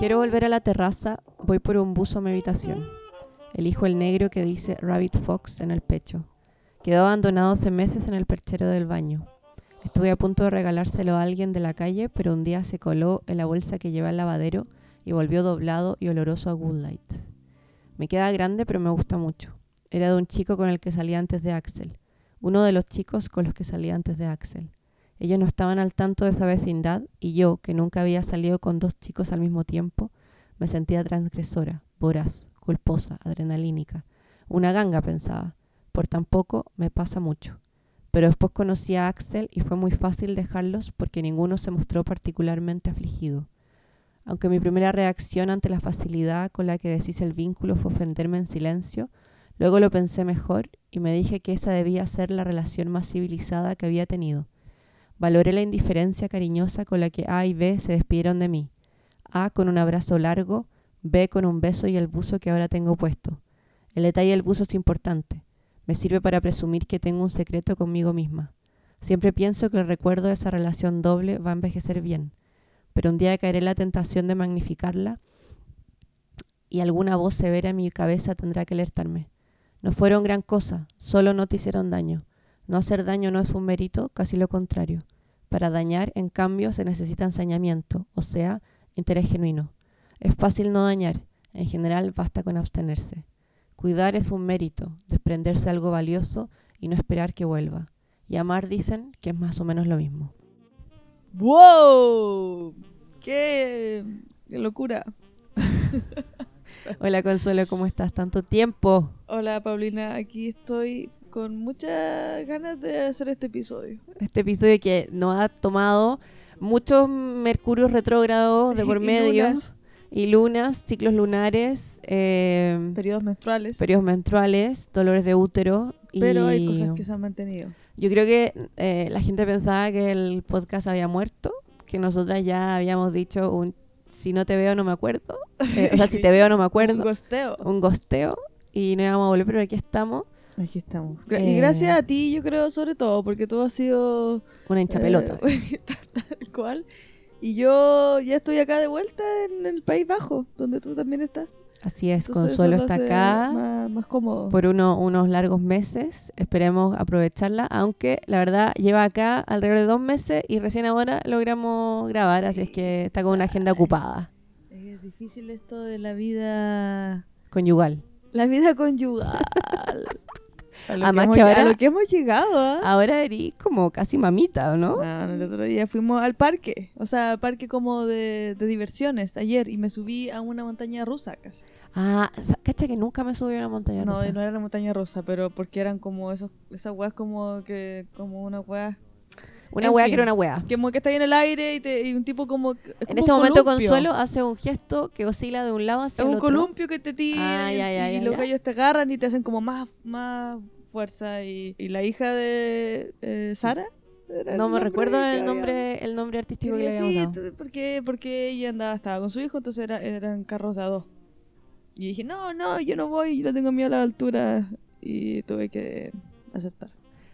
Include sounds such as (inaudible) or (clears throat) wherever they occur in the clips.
Quiero volver a la terraza, voy por un buzo a mi habitación. Elijo el negro que dice Rabbit Fox en el pecho. Quedó abandonado hace meses en el perchero del baño. Estuve a punto de regalárselo a alguien de la calle, pero un día se coló en la bolsa que lleva el lavadero y volvió doblado y oloroso a Goodlight. Me queda grande, pero me gusta mucho. Era de un chico con el que salía antes de Axel. Uno de los chicos con los que salía antes de Axel. Ellos no estaban al tanto de esa vecindad y yo, que nunca había salido con dos chicos al mismo tiempo, me sentía transgresora, voraz, culposa, adrenalínica. Una ganga, pensaba. Por tan poco me pasa mucho. Pero después conocí a Axel y fue muy fácil dejarlos porque ninguno se mostró particularmente afligido. Aunque mi primera reacción ante la facilidad con la que decís el vínculo fue ofenderme en silencio, luego lo pensé mejor y me dije que esa debía ser la relación más civilizada que había tenido. Valoré la indiferencia cariñosa con la que A y B se despidieron de mí. A con un abrazo largo, B con un beso y el buzo que ahora tengo puesto. El detalle del buzo es importante. Me sirve para presumir que tengo un secreto conmigo misma. Siempre pienso que el recuerdo de esa relación doble va a envejecer bien, pero un día caeré en la tentación de magnificarla y alguna voz severa en mi cabeza tendrá que alertarme. No fueron gran cosa, solo no te hicieron daño. No hacer daño no es un mérito, casi lo contrario. Para dañar, en cambio, se necesita ensañamiento, o sea, interés genuino. Es fácil no dañar, en general basta con abstenerse. Cuidar es un mérito, desprenderse de algo valioso y no esperar que vuelva. Y amar dicen que es más o menos lo mismo. ¡Wow! ¡Qué, qué locura! (laughs) Hola Consuelo, ¿cómo estás? Tanto tiempo. Hola Paulina, aquí estoy con muchas ganas de hacer este episodio. Este episodio que nos ha tomado muchos mercurios retrógrados de (laughs) por Y medio. lunas. Y lunas, ciclos lunares, eh, Periodos menstruales. periodos menstruales, dolores de útero. pero hay cosas que se han mantenido. Yo creo que eh, la gente pensaba que el podcast había muerto, que nosotras ya habíamos dicho un si no te veo no me acuerdo. Eh, o sea, si te (laughs) veo no me Un acuerdo. gosteo. Un gosteo. Y no íbamos a volver, pero aquí estamos. Aquí estamos. Gra- Eh, Y gracias a ti, yo creo, sobre todo, porque tú has sido... Una hincha pelota. eh, (laughs) tal, cual. Y yo ya estoy acá de vuelta en el País Bajo, donde tú también estás. Así es, Entonces, Consuelo está acá. Más, más cómodo. por uno- unos largos meses. Esperemos aprovecharla, aunque la verdad lleva acá alrededor de dos meses y recién ahora logramos grabar, así es que está con una agenda ocupada, Es difícil esto de la vida... conyugal. La vida conyugal. (laughs) A lo, Además que, hemos, que ahora- a lo que hemos llegado, ¿ah? Ahora eres como casi mamita, ¿o ¿no? No, el otro día fuimos al parque, o sea, al parque como de, de diversiones ayer y me subí a una montaña rusa casi. Ah, cacha que nunca me subí a una montaña No, rusa. no era la montaña rusa, pero porque eran como esos, esas weas como que, como una wea, Una en fin. que era una wea. que como que está ahí en el aire y, te- y un tipo como... es En como este un momento columpio. Consuelo hace un gesto que oscila de un lado Es hacia el un otro. columpio que te tira Ah, y, ya, ya, y ya, los gallos te agarran y te hacen como más, más fuerza y, y la hija de eh, Sara. el No me recuerdo que el nombre, el nombre artístico que le Quería- habíamos sí, porque, porque ella andaba, estaba con su hijo, entonces era- eran carros de a dos. Y dije, no, no, yo no voy, yo no tengo miedo a la altura. Y tuve que aceptar.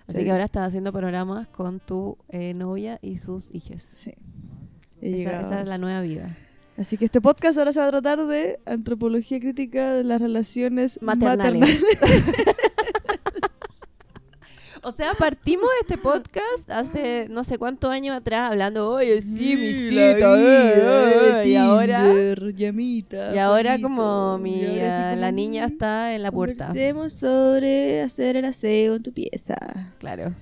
Así Sí. que ahora estás haciendo programas con tu eh, novia y sus hijas. Sí. Esa, esa es la nueva vida. Así que este podcast ahora se va a tratar de antropología crítica de las relaciones Maternales. maternales. (laughs) O sea, partimos de este podcast hace no sé cuántos años atrás hablando, oye, sí, mi la cita, vida, eh, eh", y ahora, llamita, y ahora como mi, y ahora ah, como, la niña "Mm, está en la puerta. Conversemos sobre hacer el aseo en tu pieza. Claro.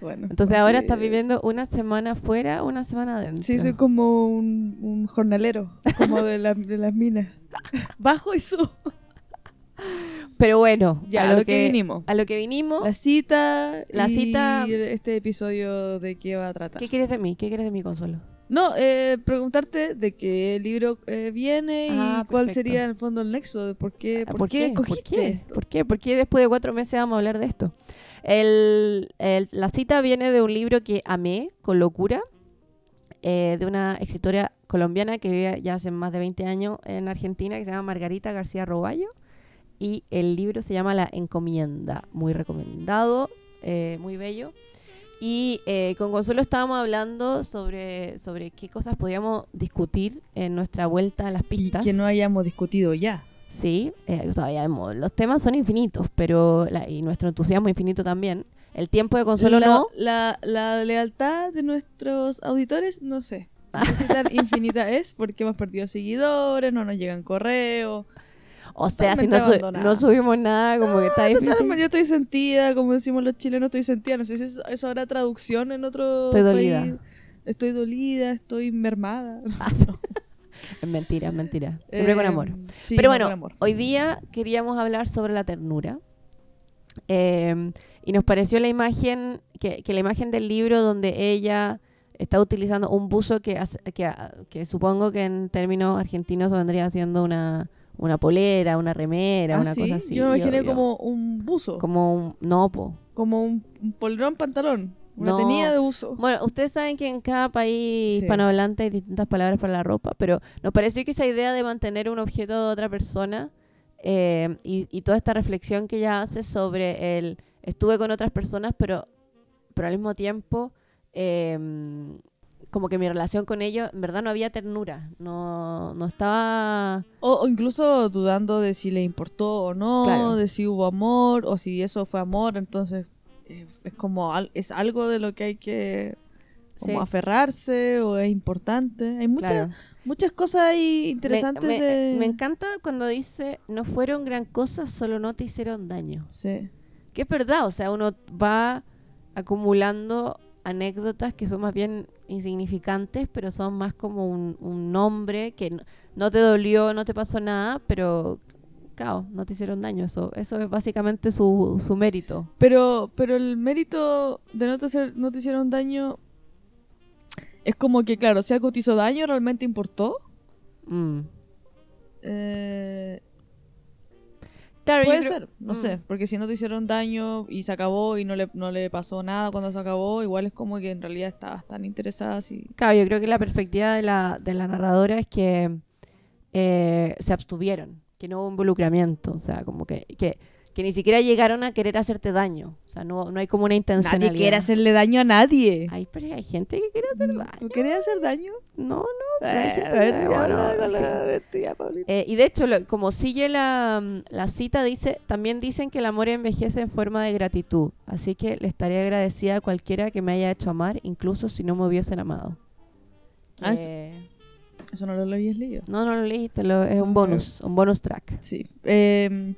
Bueno. Entonces ahora estás es. viviendo una semana afuera, una semana adentro. Sí, soy como un, un jornalero, como de, la- de las minas. (laughs) Bajo y subo. Pero bueno, Ya, a lo que vinimos. A lo que vinimos. La cita. La y cita- Este episodio de qué va a tratar. ¿Qué quieres de mí? ¿Qué quieres de mí, Consuelo? No, eh, preguntarte de qué libro eh, viene Ah, y cuál perfecto. sería en el fondo el nexo de por qué, Ah, por, qué, ¿Por cogiste qué? esto. ¿Por qué? ¿Por qué después de cuatro meses vamos a hablar de esto? El- el- la cita viene de un libro que amé con locura, eh, de una escritora colombiana que vive ya hace más de 20 años en Argentina, que se llama Margarita García Roballo. Y el libro se llama La Encomienda, muy recomendado, eh, muy bello. Y eh, con Consuelo estábamos hablando sobre, sobre qué cosas podíamos discutir en nuestra vuelta a las Y pistas. que no hayamos discutido ya. Sí, eh, todavía hemos- los temas son infinitos, pero la- y nuestro entusiasmo infinito también. El tiempo de Consuelo la, no. La, la lealtad de nuestros auditores, no sé. (laughs) No sé si tan infinita es porque hemos perdido seguidores, no nos llegan correos. O sea, si no, no subimos nada, como que está difícil. Totalmente, yo estoy sentida, como decimos los chilenos, estoy sentida. No sé si eso, eso habrá traducción en otro Estoy dolida. país. Estoy dolida, estoy mermada. (laughs) Es mentira, es mentira. Siempre con Eh, amor. sí, Pero no, bueno, amor. hoy día queríamos hablar sobre la ternura. Eh, y nos pareció la imagen, que, que la imagen del libro donde ella está utilizando un buzo que, hace- que, ah, que supongo que en términos argentinos vendría siendo una, una polera, una remera, Ah, una sí, cosa así. Yo me imaginé como un buzo, como, Como un... No, po. un, un polerón pantalón, una No. tenida de buzo. Bueno, ustedes saben que en cada país Sí. hispanohablante hay distintas palabras para la ropa, pero nos pareció que esa idea de mantener un objeto de otra persona eh, y, y toda esta reflexión que ella hace sobre el estuve con otras personas, pero, pero al mismo tiempo eh, como que mi relación con ellos, en verdad no había ternura, no, no estaba... O, o incluso dudando de si le importó o no, Claro. de si hubo amor o si eso fue amor, entonces eh, es como al- es algo de lo que hay que como Sí. aferrarse o es importante. Hay muchas Claro. muchas cosas ahí Me, interesantes me- de me encanta cuando dice, no fueron gran cosa, solo no te hicieron daño. Sí. Que es verdad, o sea, uno va acumulando anécdotas que son más bien insignificantes, pero son más como un, un nombre que no, no te dolió, no te pasó nada, pero claro, no te hicieron daño. Eso, eso es básicamente su, su mérito. Pero, pero el mérito de no te, hacer- no te hicieron daño es como que, claro, si algo te hizo daño, realmente importó. Mm. Eh, Claro, puede creo- ser, no mm. sé, porque si no te hicieron daño y se acabó y no le, no le pasó nada cuando se acabó, igual es como que en realidad estabas tan interesada si... Claro, yo creo que la perspectiva de la, de la narradora es que eh, se abstuvieron, que no hubo involucramiento, o sea, como que, que, que ni siquiera llegaron a querer hacerte daño, o sea, no, no hay como una intencionalidad. Nadie quiere hacerle daño a nadie. Ay, pero hay gente que quiere hacer daño. ¿Tú querías hacer daño? No, no. Eh, y de hecho, lo- como sigue la, mm, la cita, dice, también dicen que el amor envejece en forma de gratitud, así que le estaré agradecida a cualquiera que me haya hecho amar, incluso si no me hubiesen amado. Ah, eso- Eh, Eso no lo habías leído. no, no lo leíste, lo- es un no bonus, un bonus track. Sí. Eh,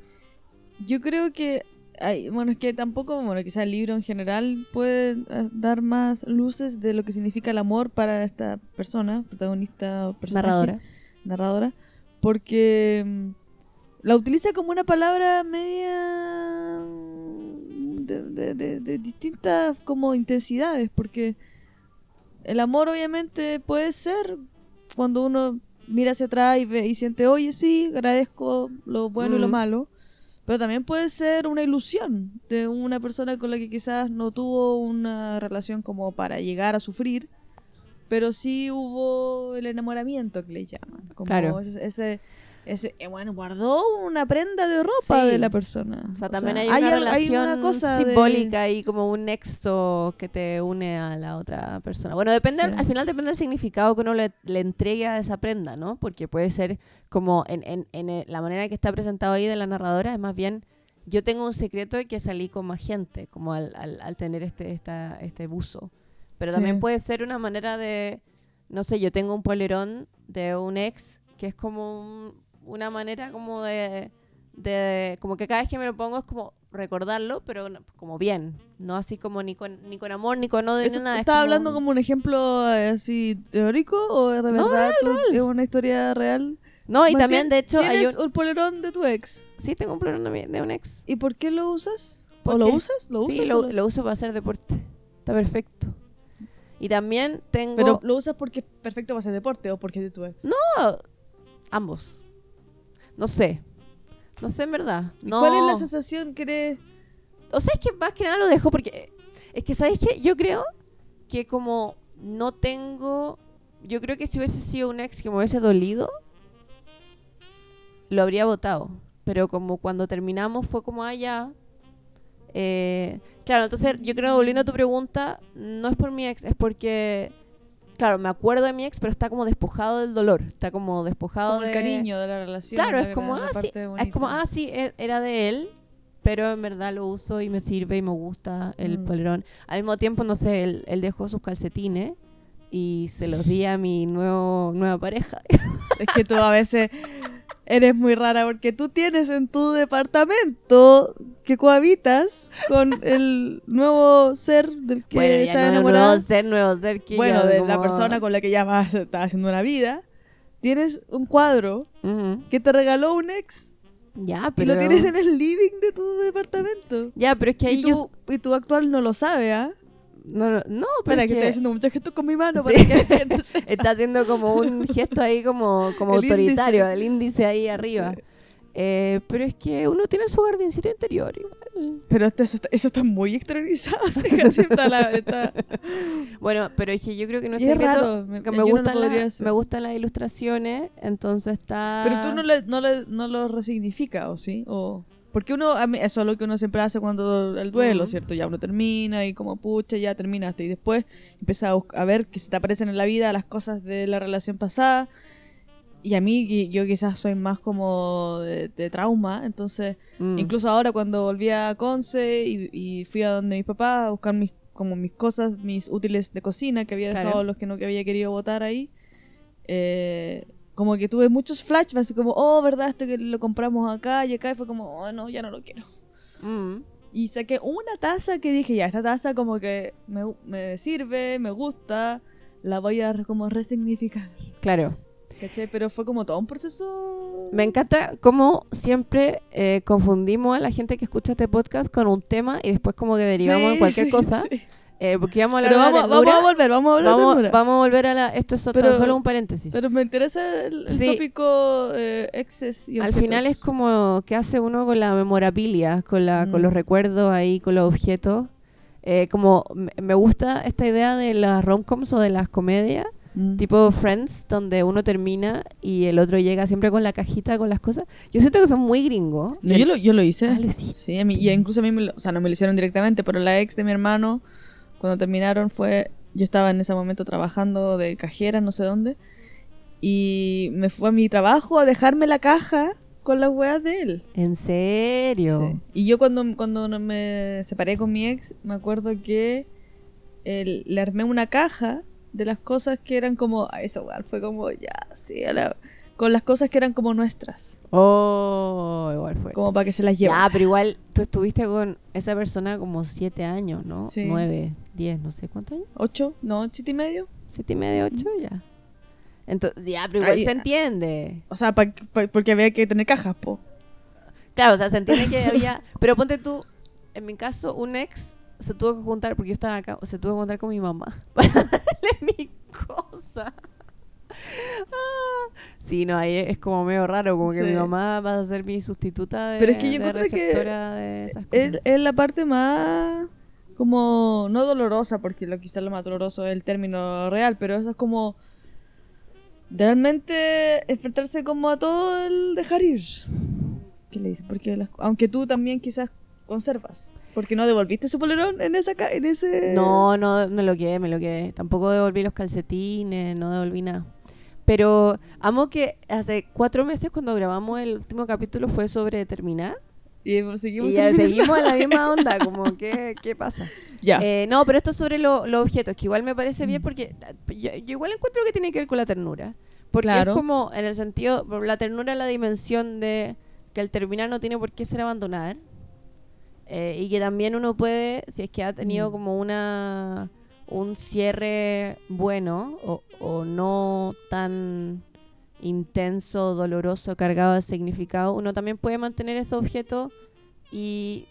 yo creo que. hay- bueno, es que tampoco, bueno, quizá el libro en general puede eh, dar más luces de lo que significa el amor para esta persona, protagonista o Narradora. narradora, porque mm, la utiliza como una palabra media mm, de, de- de- de distintas como intensidades, porque el amor obviamente puede ser cuando uno mira hacia atrás y, ve, y siente, oye, sí, agradezco lo bueno y lo Mm. malo. Pero también puede ser una ilusión de una persona con la que quizás no tuvo una relación como para llegar a sufrir, pero sí hubo el enamoramiento que le llaman. Como Claro. ese, ese, eh, bueno, guardó una prenda de ropa Sí. de la persona. O sea, también hay, una relación una cosa de- simbólica y como un nexo que te une a la otra persona. Bueno, depende, Sí. al final depende del significado que uno le, le entregue a esa prenda, ¿no? Porque puede ser como en, en, en el- la manera que está presentado ahí de la narradora, es más bien, yo tengo un secreto y que salí con más gente, como al, al, al tener este, esta, este buzo. Pero Sí. también puede ser una manera de, no sé, yo tengo un polerón de un ex que es como un- una manera como de, de, como que cada vez que me lo pongo es como recordarlo, pero como bien, no así como ni con, ni con amor, ni con odio, ni ¿Esto nada. es ¿Estás hablando como un ejemplo eh, así teórico o de No, verdad tú- es una historia real? No, y Martín, también de hecho hay ¿Tienes un... un polerón de tu ex? Sí, tengo un polerón de, un ex. ¿Y por qué lo usas? ¿Por ¿O lo usas? ¿Lo usas? Sí, lo, lo- lo uso para hacer deporte. Está perfecto. Y también tengo... Pero lo usas porque es perfecto para hacer deporte o porque es de tu ex. No, ambos. No sé. No sé en verdad. ¿Y No. ¿Cuál es la sensación que? O sea, es que más que nada lo dejo porque. Es que, ¿sabes qué? Yo creo que como no tengo. Yo creo que si hubiese sido un ex que me hubiese dolido, lo habría votado. Pero como cuando terminamos fue como, ah, ya. Eh, claro, entonces yo creo, volviendo a tu pregunta, no es por mi ex, es porque, claro, me acuerdo de mi ex, pero está como despojado del dolor, está como despojado Como de... el cariño de la relación. Claro, la- es como, la ah, sí, es como, ah, sí, era de él, pero en verdad lo uso y me sirve y me gusta el Mm. polerón. Al mismo tiempo, no sé, él, él dejó sus calcetines y se los di a mi nuevo, nueva pareja. Es que tú a veces (laughs) eres muy rara porque tú tienes en tu departamento que cohabitas con (laughs) el nuevo ser del que bueno, estás no enamorada. nuevo ser, nuevo ser que bueno, de como- la persona con la que ya vas estás haciendo una vida. Tienes un cuadro Ujú. que te regaló un ex Ya, y pero... lo tienes en el living de tu departamento. Ya, pero es que ahí Y yo... tu, y tu actual no lo sabe, ¿ah? No, no, no, pero Espera, es que estoy haciendo muchos gestos con mi mano Sí. para que (laughs) está haciendo como un gesto ahí como, como El autoritario, índice. el índice ahí arriba. Sí. Eh, pero es que uno tiene su jardincito interior igual. Pero esto- eso, está, eso está muy exteriorizado. (laughs) está la- está- Bueno, pero es que yo creo que no es secreto raro, me- que gustan podría la- hacer. me gustan las ilustraciones, entonces está... Pero tú no, le, no, le, no lo resignifica, ¿o sí? O... Porque uno, eso es lo que uno siempre hace cuando el duelo, Mm. ¿cierto? Ya uno termina y como, pucha, ya terminaste. Y después empieza a, ver que se te aparecen en la vida las cosas de la relación pasada. Y a mí, yo quizás soy más como de, de trauma, entonces... Mm. Incluso ahora cuando volví a Conce y, y fui a donde mis papás a buscar mis como mis cosas, mis útiles de cocina que había dejado los que no que había querido botar ahí, eh, como que tuve muchos flashbacks, como, oh, verdad, esto que lo compramos acá y acá, y fue como, oh, no, ya no lo quiero. Mm. Y saqué una taza que dije, ya, esta taza como que me, me sirve, me gusta, la voy a como resignificar. Claro. ¿Cachai? Pero fue como todo un proceso... Me encanta cómo siempre eh, confundimos a la gente que escucha este podcast con un tema y después como que derivamos Sí, en cualquier sí, cosa. sí. Eh, porque vamos a hablar Pero de la vamos, a volver, vamos a hablar de Vamos, ternura. vamos a volver a la... Esto es Pero- solo un paréntesis. Pero me interesa el, el Sí. tópico eh, exes y Al objetos. final es como que hace uno con la memorabilia, con, la, con Mm. los recuerdos ahí, con los objetos. Eh, como me- gusta esta idea de las romcoms o de las comedias, Mm. tipo Friends, donde uno termina y el otro llega siempre con la cajita con las cosas. Yo siento que son muy gringos. No, yo, lo, yo lo hice. Ah, lo. Sí, a mí, y incluso a mí, me lo- o sea, no me lo hicieron directamente, pero la ex de mi hermano, cuando terminaron fue, yo estaba en ese momento trabajando de cajera, no sé dónde, y me fue a mi trabajo a dejarme la caja con las weas de él. ¿En serio? Sí. Y yo cuando, cuando me separé con mi ex, me acuerdo que él- le armé una caja de las cosas que eran como, a eso weón, fue como, ya, sí, a la- con las cosas que eran como nuestras, Oh, igual fue. como para que se las llevara. Ya, pero igual tú estuviste con esa persona como siete años, ¿no? Sí. Nueve, diez, no sé cuántos años. ¿Ocho? ¿No? ¿Siete y medio? Siete y medio, ocho, ya. Entonces, ya, pero igual Ahí- se entiende. O sea, pa- pa- porque había que tener cajas, po. Claro, o sea, se entiende que (laughs) había... Pero ponte tú, en mi caso, un ex se tuvo que juntar, porque yo estaba acá, se tuvo que juntar con mi mamá (laughs) para darle mi cosa. Ah, Sí, no, ahí es como medio raro, como que mi mamá va a ser mi sustituta de, Pero es que yo de que de esas cosas. Es, es la parte más como no dolorosa, porque lo quizás lo más doloroso es el término real, pero eso es como realmente enfrentarse como a todo el dejar ir. ¿Qué le dice? Porque las- aunque tú también quizás conservas, porque no devolviste ese polerón en esa en ese No, no, me lo quedé, me lo quedé. Tampoco devolví los calcetines, no devolví nada. Pero amo que hace cuatro meses cuando grabamos el último capítulo fue sobre terminar. y seguimos Y ya terminando. seguimos en la (laughs) misma onda, como ¿qué, qué pasa? ya. Eh, no, pero esto es sobre lo- los objetos, que igual me parece Mm. bien porque yo, yo igual encuentro que tiene que ver con la ternura. Porque Claro. es como, en el sentido, la ternura es la dimensión de que al terminar no tiene por qué ser abandonar. Eh, y que también uno puede, si es que ha tenido Mm. como una un cierre bueno o, o no tan intenso, doloroso, cargado de significado, uno también puede mantener ese objeto y,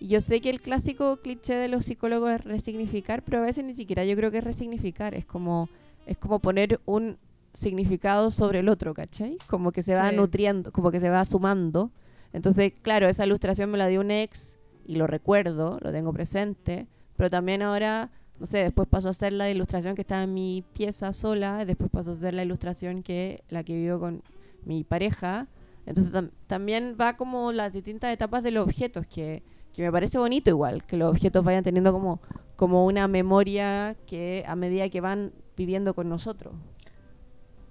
yo sé que el clásico cliché de los psicólogos es resignificar, pero a veces ni siquiera yo creo que es resignificar, es como, es como poner un significado sobre el otro, ¿cachai? Como que se va nutriendo, como que se va sumando. Entonces, claro, esa ilustración me la dio un ex y lo recuerdo, lo tengo presente, pero también ahora, no sé, después paso a hacer la ilustración que estaba en mi pieza sola, después paso a hacer la ilustración que la que vivo con mi pareja. Entonces tam- también va como las distintas etapas de los objetos que, que me parece bonito igual, que los objetos vayan teniendo como, como una memoria que a medida que van viviendo con nosotros.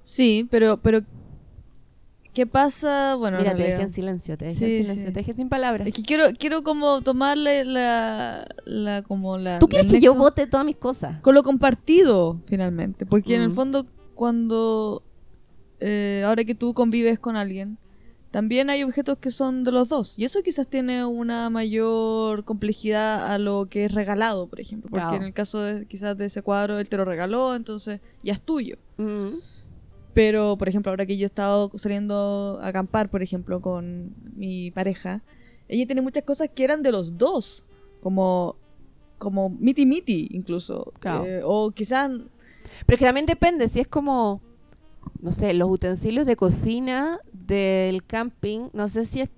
Sí, pero, pero ¿qué pasa? Bueno, en Mira, te dejé en silencio, te dejé Sí, en silencio, sí. te dejé sin palabras. Es que quiero, quiero como tomarle la, la como la... ¿Tú quieres el que yo vote todas mis cosas? Con lo compartido, finalmente. Porque en el Mm. fondo, cuando... eh, ahora que tú convives con alguien, también hay objetos que son de los dos. Y eso quizás tiene una mayor complejidad a lo que es regalado, por ejemplo. Porque Claro. en el caso de, quizás de ese cuadro, él te lo regaló, entonces ya es tuyo. Mm. Pero, por ejemplo, ahora que yo he estado saliendo a acampar, por ejemplo, con mi pareja, ella tiene muchas cosas que eran de los dos. Como, como miti miti, incluso. Claro. Eh, o quizás Pero es que también depende, si es como, no sé, los utensilios de cocina del camping, no sé si es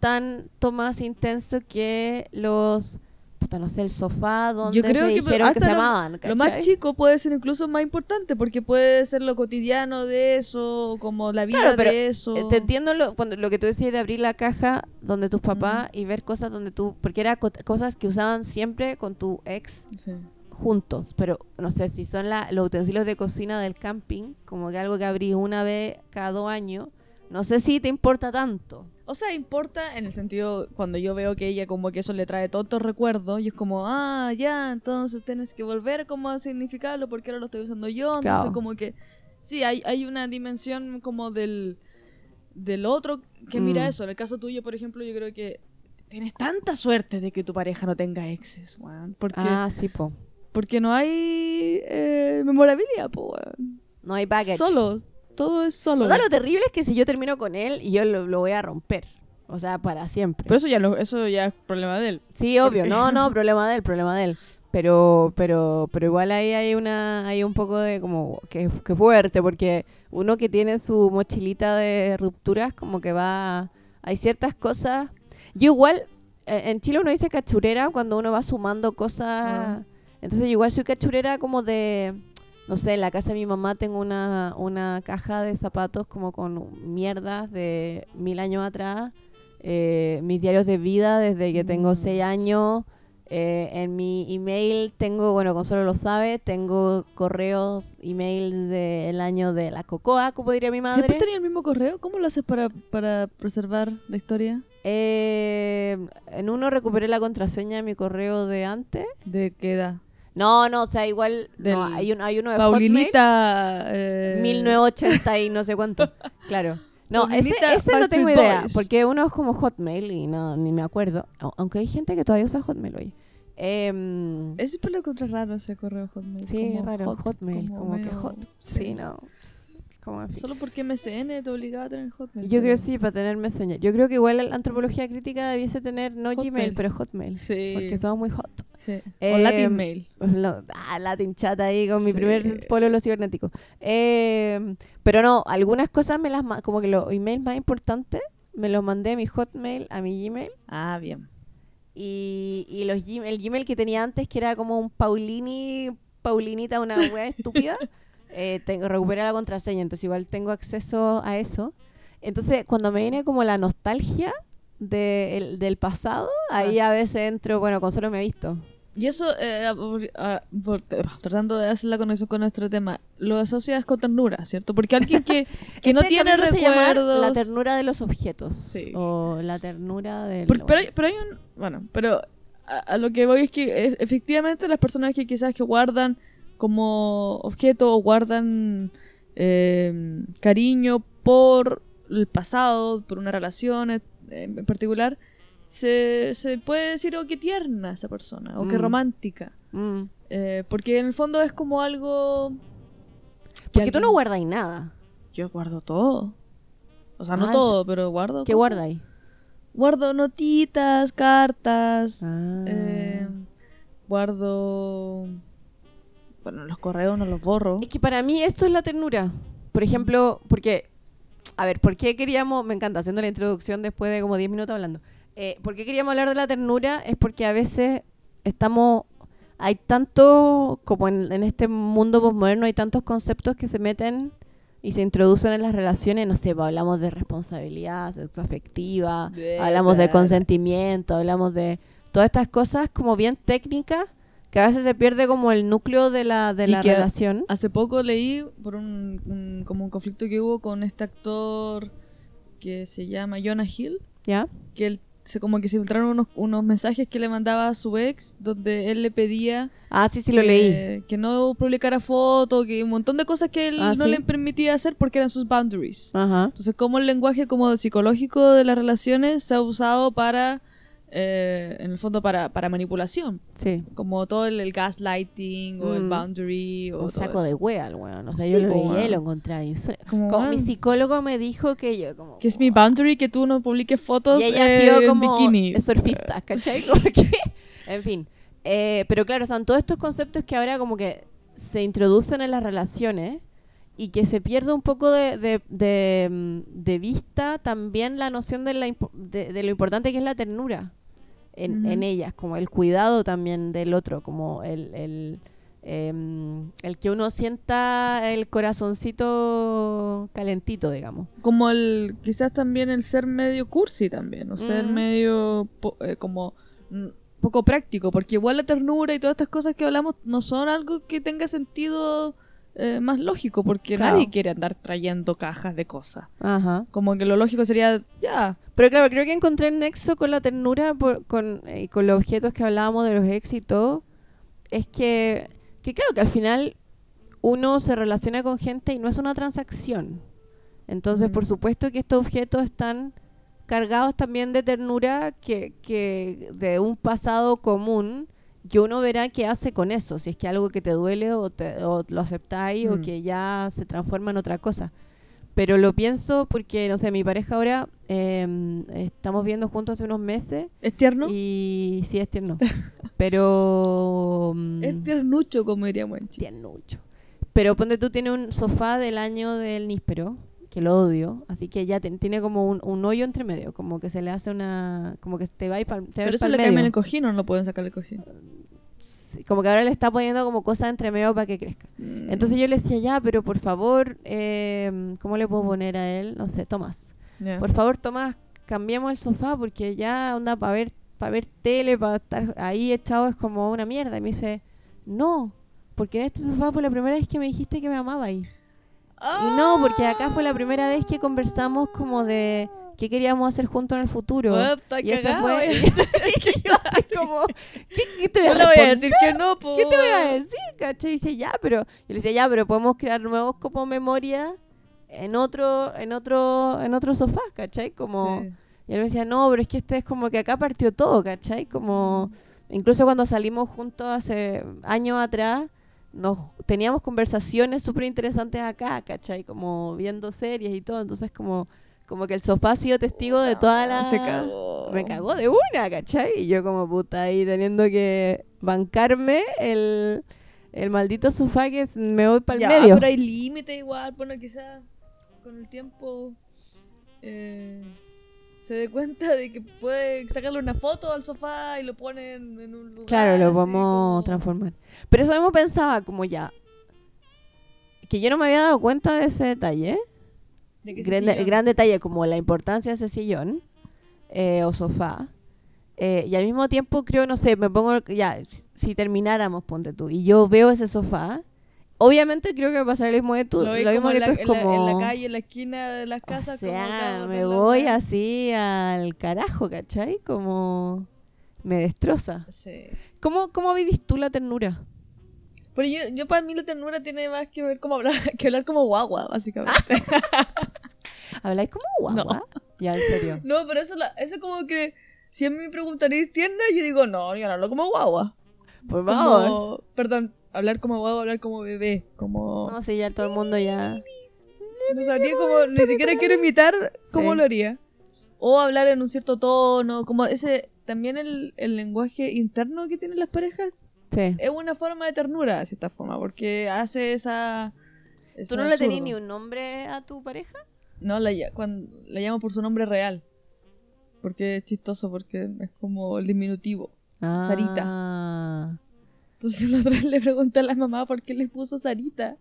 tanto más intenso que los, puta, no sé, el sofá donde Yo creo se que dijeron que se lo- amaban. lo más chico puede ser incluso más importante, porque puede ser lo cotidiano de eso, como la vida Claro, pero, de eso. Eh, Te entiendo lo, cuando, lo que tú decías de abrir la caja donde tus papás Mm. y ver cosas donde tú, porque era co- cosas que usaban siempre con tu ex Sí. juntos, pero no sé si son la- los utensilios de cocina del camping, como que algo que abrí una vez cada dos años, no sé si te importa tanto. O sea, importa en el sentido cuando yo veo que ella como que eso le trae tontos recuerdos y es como, ah, ya, entonces tienes que volver como a significarlo porque ahora lo estoy usando yo. Entonces Claro. como que, sí, hay, hay una dimensión como del, del otro que mira Mm. eso. En el caso tuyo, por ejemplo, yo creo que tienes tanta suerte de que tu pareja no tenga exes, weón. Porque, Ah, sí, po. porque no hay eh, memorabilia, po, weón. No hay baggage. Solo, todo es solo. O sea, lo terrible es que si yo termino con él y yo lo, lo voy a romper. O sea, para siempre. Pero eso ya, lo- eso ya es problema de él. Sí, obvio, Porque- no, no, (laughs) problema de él, problema de él. Pero, pero, pero igual ahí hay una, hay un poco de como que, que fuerte, porque uno que tiene su mochilita de rupturas, como que va, hay ciertas cosas. Yo igual, eh, en Chile uno dice cachurera cuando uno va sumando cosas. Ah. Entonces yo igual soy cachurera como de, no sé, en la casa de mi mamá tengo una, una caja de zapatos como con mierdas de mil años atrás. Eh, mis diarios de vida desde que tengo Mm. seis años. Eh, en mi email tengo, bueno, Consuelo lo sabe, tengo correos, emails del año de la cocoa, como diría mi madre. ¿Siempre tenía el mismo correo? ¿Cómo lo haces para, para preservar la historia? Eh, en uno recuperé la contraseña de mi correo de antes. ¿De qué edad? No, no, o sea, igual no, hay, un, hay uno de Hotmail, Paulinita. eh, 1980 y no sé cuánto. (laughs) Claro. No, ese, ese no tengo idea, Boys. porque uno es como Hotmail y no ni me acuerdo. Au- Aunque hay gente que todavía usa Hotmail hoy. Em, Es siempre lo encontré raro ese correo Hotmail. sí, como raro, hot, Hotmail, como, que medio- hot. Sí, no. Como. Solo porque MSN te obligaba a tener Hotmail. Yo creo sí, para tener Messenger. Yo creo que igual la antropología crítica debiese tener no Hotmail. Gmail, pero Hotmail. Sí. Porque somos muy hot. sí. Eh, o Latin Mail. (laughs) Lo- ah, Latin chat ahí con mi Sí. primer pololo cibernético. Eh, pero no, algunas cosas me las como que los emails más importantes me los mandé a mi Hotmail, a mi Gmail. Ah, bien. Y, y los Gmail, el Gmail que tenía antes, que era como un Paulini, Paulinita, una wea (laughs) estúpida, eh, tengo, recuperé la contraseña, entonces igual tengo acceso a eso. Entonces, cuando me viene como la nostalgia de- el- del pasado, ahí a veces entro, bueno, con solo me he visto. Y eso, eh, ah, por- tratando de hacer la conexión con nuestro tema, lo asocias con ternura, ¿cierto? Porque alguien que, (laughs) que no Este tiene se llama recuerdos... La ternura de los objetos. Sí. O la ternura del. Por- pero, hay, pero hay un. Bueno, pero a, a lo que voy es que es- efectivamente las personas que quizás que guardan como objeto o guardan eh, cariño por el pasado, por una relación eh, en particular, se, se puede decir, oh, qué tierna esa persona, o qué Mm. romántica. Mm. Eh, porque en el fondo es como algo. que Porque tú no guardas nada. Yo guardo todo. O sea, no Ah, todo, pero guardo. ¿Qué ahí? Guardo notitas, cartas. Ah. eh, guardo. Bueno, los correos no los borro. Es que para mí esto es la ternura. Por ejemplo, porque. A ver, ¿por qué queríamos.? Me encanta haciendo la introducción después de como 10 minutos hablando. Eh, ¿Por qué queríamos hablar de la ternura? Es porque a veces estamos. Hay tanto. Como en, en este mundo postmoderno, hay tantos conceptos que se meten y se introducen en las relaciones, no sé, pues, hablamos de responsabilidad sexoafectiva, hablamos de consentimiento, hablamos de todas estas cosas como bien técnicas que a veces se pierde como el núcleo de la, de Y la que relación. Hace poco leí por un, un- como un conflicto que hubo con este actor que se llama Jonah Hill, ¿Ya? que él se como que se filtraron unos, unos mensajes que le mandaba a su ex donde él le pedía Ah, sí, sí, lo leí. que no publicara fotos, que un montón de cosas que él Ah, no ¿sí? le permitía hacer porque eran sus boundaries. Ajá. Entonces, como el lenguaje como psicológico de las relaciones se ha usado para, eh, en el fondo, para, para manipulación. Sí. Como todo el, el gaslighting o el Mm. boundary o Un todo saco eso. de wea, el weón. O sea, Sí, yo lo po, veía y lo encontraba. Como, Como mi psicólogo me dijo que yo, como. que es mi boundary que tú no publiques fotos Y ella eh, sido en como bikini. surfista, (laughs) ¿cachai? Que- en fin. Eh, pero claro, son todos estos conceptos que ahora como que se introducen en las relaciones y que se pierde un poco de, de- de, mm, de vista también la noción de, la de, lo importante que es la ternura en, en ellas, como el cuidado también del otro, como el, el, em, el que uno sienta el corazoncito calentito, digamos. Como el, quizás también el ser medio cursi también, o ser Mm. medio po- eh, como mm, poco práctico, porque igual la ternura y todas estas cosas que hablamos no son algo que tenga sentido eh, más lógico, porque Claro. nadie quiere andar trayendo cajas de cosas. Ajá. Como que lo lógico sería, ya, Pero claro, creo que encontré el nexo con la ternura por- con, eh, y con los objetos que hablábamos de los ex y todo. Es que, que claro, que al final uno se relaciona con gente y no es una transacción. Entonces, Mm. por supuesto que estos objetos están cargados también de ternura que, que de un pasado común que uno verá qué hace con eso, si es que algo que te duele o, te- o lo aceptáis o Mm. que ya se transforma en otra cosa. Pero lo pienso porque, no sé, mi pareja ahora eh, estamos viendo juntos hace unos meses es tierno. y sí es tierno. (laughs) Pero... mm, Es tiernucho, como diríamos en Chile. tiernucho. Pero ponte tú, tiene un sofá del año del níspero, que lo odio, así que ya ten- tiene como un, un hoyo entre medio, como que se le hace una... como que te va y pal, te va Pero eso pa'l le cambian el cojín o no lo pueden sacar el cojín. Sí, Como que ahora le está poniendo como cosas entre medio para que crezca. Mm. Entonces yo le decía, ya, pero por favor, eh, ¿cómo le puedo poner a él? No sé, Tomás. Por favor, Tomás, cambiemos el sofá porque ya onda para ver, para ver tele, para estar ahí echado es como una mierda. Y me dice, no, porque en este sofá fue la primera vez que me dijiste que me amaba ahí. Y no, porque acá fue la primera vez que conversamos como de qué queríamos hacer juntos en el futuro. Y fue- (laughs) y yo así como, ¿qué, qué te voy a No le voy a decir que no, po. ¿Qué te voy a decir? ¿Cachai? Y dice, ya, pero. Yo le decía, ya, pero podemos crear nuevos como memoria en otro, en otro, en otro sofá, ¿cachai? Como. Sí. Y él me decía, no, pero es que este es como que acá partió todo, ¿cachai? Como. Incluso cuando salimos juntos hace años atrás, nos teníamos conversaciones súper interesantes acá, ¿cachai? Como viendo series y todo. Entonces, como, como que el sofá ha sido testigo de toda la. Te cagó. Me cagó de una, ¿cachai? Y yo como puta ahí teniendo que bancarme el, el maldito sofá que es- me voy para el medio. pero hay límite igual, bueno, quizás con el tiempo eh, se dé cuenta de que puede sacarle una foto al sofá y lo pone en, un lugar. Claro, lo vamos como- a transformar. Pero eso mismo pensaba como ya. Que yo no me había dado cuenta de ese detalle. De Gran, gran detalle como la importancia de ese sillón eh, o sofá. Eh, y al mismo tiempo creo, no sé, me pongo, ya, si termináramos, ponte tú, y yo veo ese sofá, obviamente creo que va a pasar lo mismo de tú. lo mismo como que tú es en la- como... en la calle, en la esquina de las casas. o como sea, acá me la voy así al carajo, ¿cachai? Como me destroza. Sí. ¿Cómo, cómo vivís tú la ternura? Pero yo, yo para mí la ternura tiene más que ver como hablar, (laughs) que hablar como guagua, básicamente. (laughs) ¿Habláis como guagua? Ya, en serio. (laughs) no, pero eso, la, eso como que si a mí me preguntaréis tierna, yo digo, no, yo no hablo como guagua. Por favor. Como, perdón, hablar como guagua, hablar como bebé, como... No, sí, ya todo el mundo ya... No sabría cómo, ni siquiera quiero imitar cómo Sí. lo haría. O hablar en un cierto tono, como ese, también el, el lenguaje interno que tienen las parejas Sí. es una forma de ternura, de cierta forma, porque hace esa... ¿Tú ese no le tenías ni un nombre a tu pareja? No, la, cuando, la llamo por su nombre real. Porque es chistoso, porque es como el diminutivo. Sarita. Entonces la otra vez le pregunté a la mamá por qué le puso Sarita.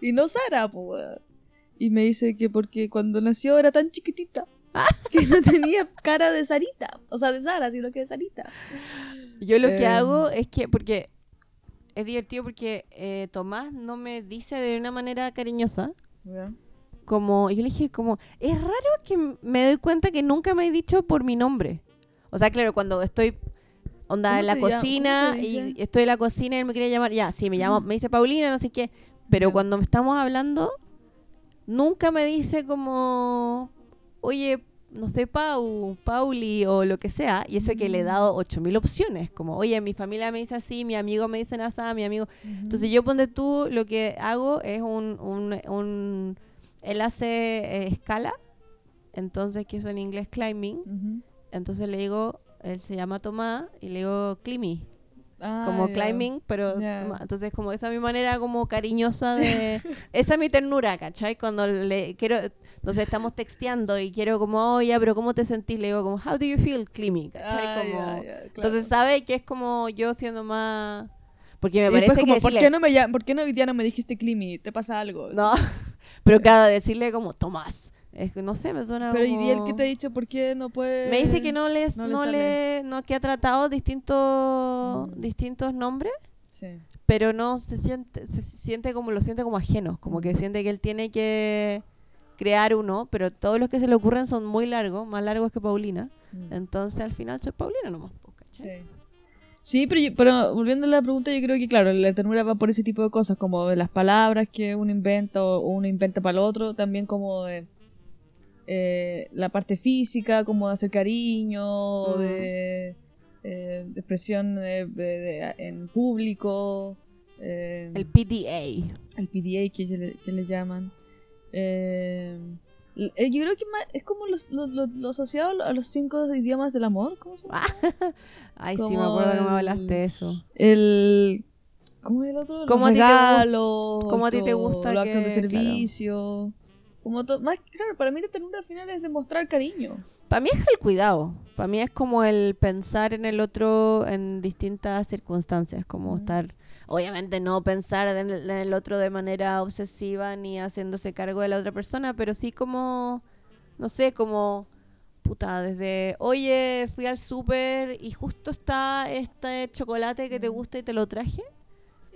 y no Sara, pues. Y me dice que porque cuando nació era tan chiquitita (laughs) que no tenía cara de Sarita. O sea, de Sara, sino que de Sarita. Yo lo que Eh. hago es que, porque es divertido porque eh, Tomás no me dice de una manera cariñosa. Como, yo le dije como, es raro que me doy cuenta que nunca me he dicho por mi nombre. O sea, claro, cuando estoy onda ¿Cómo en la cocina y estoy en la cocina y él me quiere llamar, ya, sí, me llama, me dice Paulina, no sé qué. Pero cuando estamos hablando, nunca me dice como, oye, no sé, Pau, Pauli o lo que sea. Y eso que le he Mm. dado 8000 opciones. Como, oye, mi familia me dice así, mi amigo me dice así, mi amigo. Entonces yo ponte tú, lo que hago es un, un, un- él hace eh, escala, entonces que eso en inglés climbing, entonces le digo, él se llama Tomás y le digo Climmy, Ah, como ya. climbing, pero entonces como esa es mi manera como cariñosa de, (laughs) esa es mi ternura, ¿cachai? Cuando le quiero, entonces estamos texteando y quiero como, oye, pero ¿cómo te sentís? Le digo como, how do you feel, Climmy? ¿cachai? Ah, como, claro. entonces sabe que es como yo siendo más... Porque me Y parece como, que ¿por decirle- qué no me ¿por qué no hoy día no me dijiste Climi? ¿Te pasa algo? No, (laughs) pero claro, decirle como Tomás. Es que no sé, me suena Pero ¿y como... él qué te ha dicho? ¿Por qué no puede...? Me dice que no les, no no le no, que ha tratado distintos, Mm. distintos nombres, Sí. pero no se siente, se siente como, lo siente como ajeno, como que siente que él tiene que crear uno, pero todos los que se le ocurren son muy largos, más largos que Paulina. Mm. Entonces al final soy Paulina nomás, pues, ¿cachai? Sí. Sí, pero, yo- pero volviendo a la pregunta, yo creo que, claro, la ternura va por ese tipo de cosas, como de las palabras que uno inventa o uno inventa para el otro, también como de eh, la parte física, como de hacer cariño, de, eh, de expresión de- de- de- en público, eh, El PDA. el PDA que, le, que le llaman. Eh, eh, yo creo que es como los- lo, lo- lo asociado a los cinco idiomas del amor, ¿cómo se llama? (laughs) Ay, sí, me acuerdo que me el- hablaste de eso. El. ¿Cómo es el otro? ¿Cómo a ti te gusta Los actos de que- claro. Como to- más claro, para mí la ternura al final es demostrar cariño. Para mí es el cuidado. Para mí es como el pensar en el otro en distintas circunstancias. Como Ujú. estar. Obviamente no pensar en el, en el otro de manera obsesiva ni haciéndose cargo de la otra persona, pero sí como. No sé, como. Puta, desde. Oye, fui al súper y justo está este chocolate que te Ujú. gusta y te lo traje.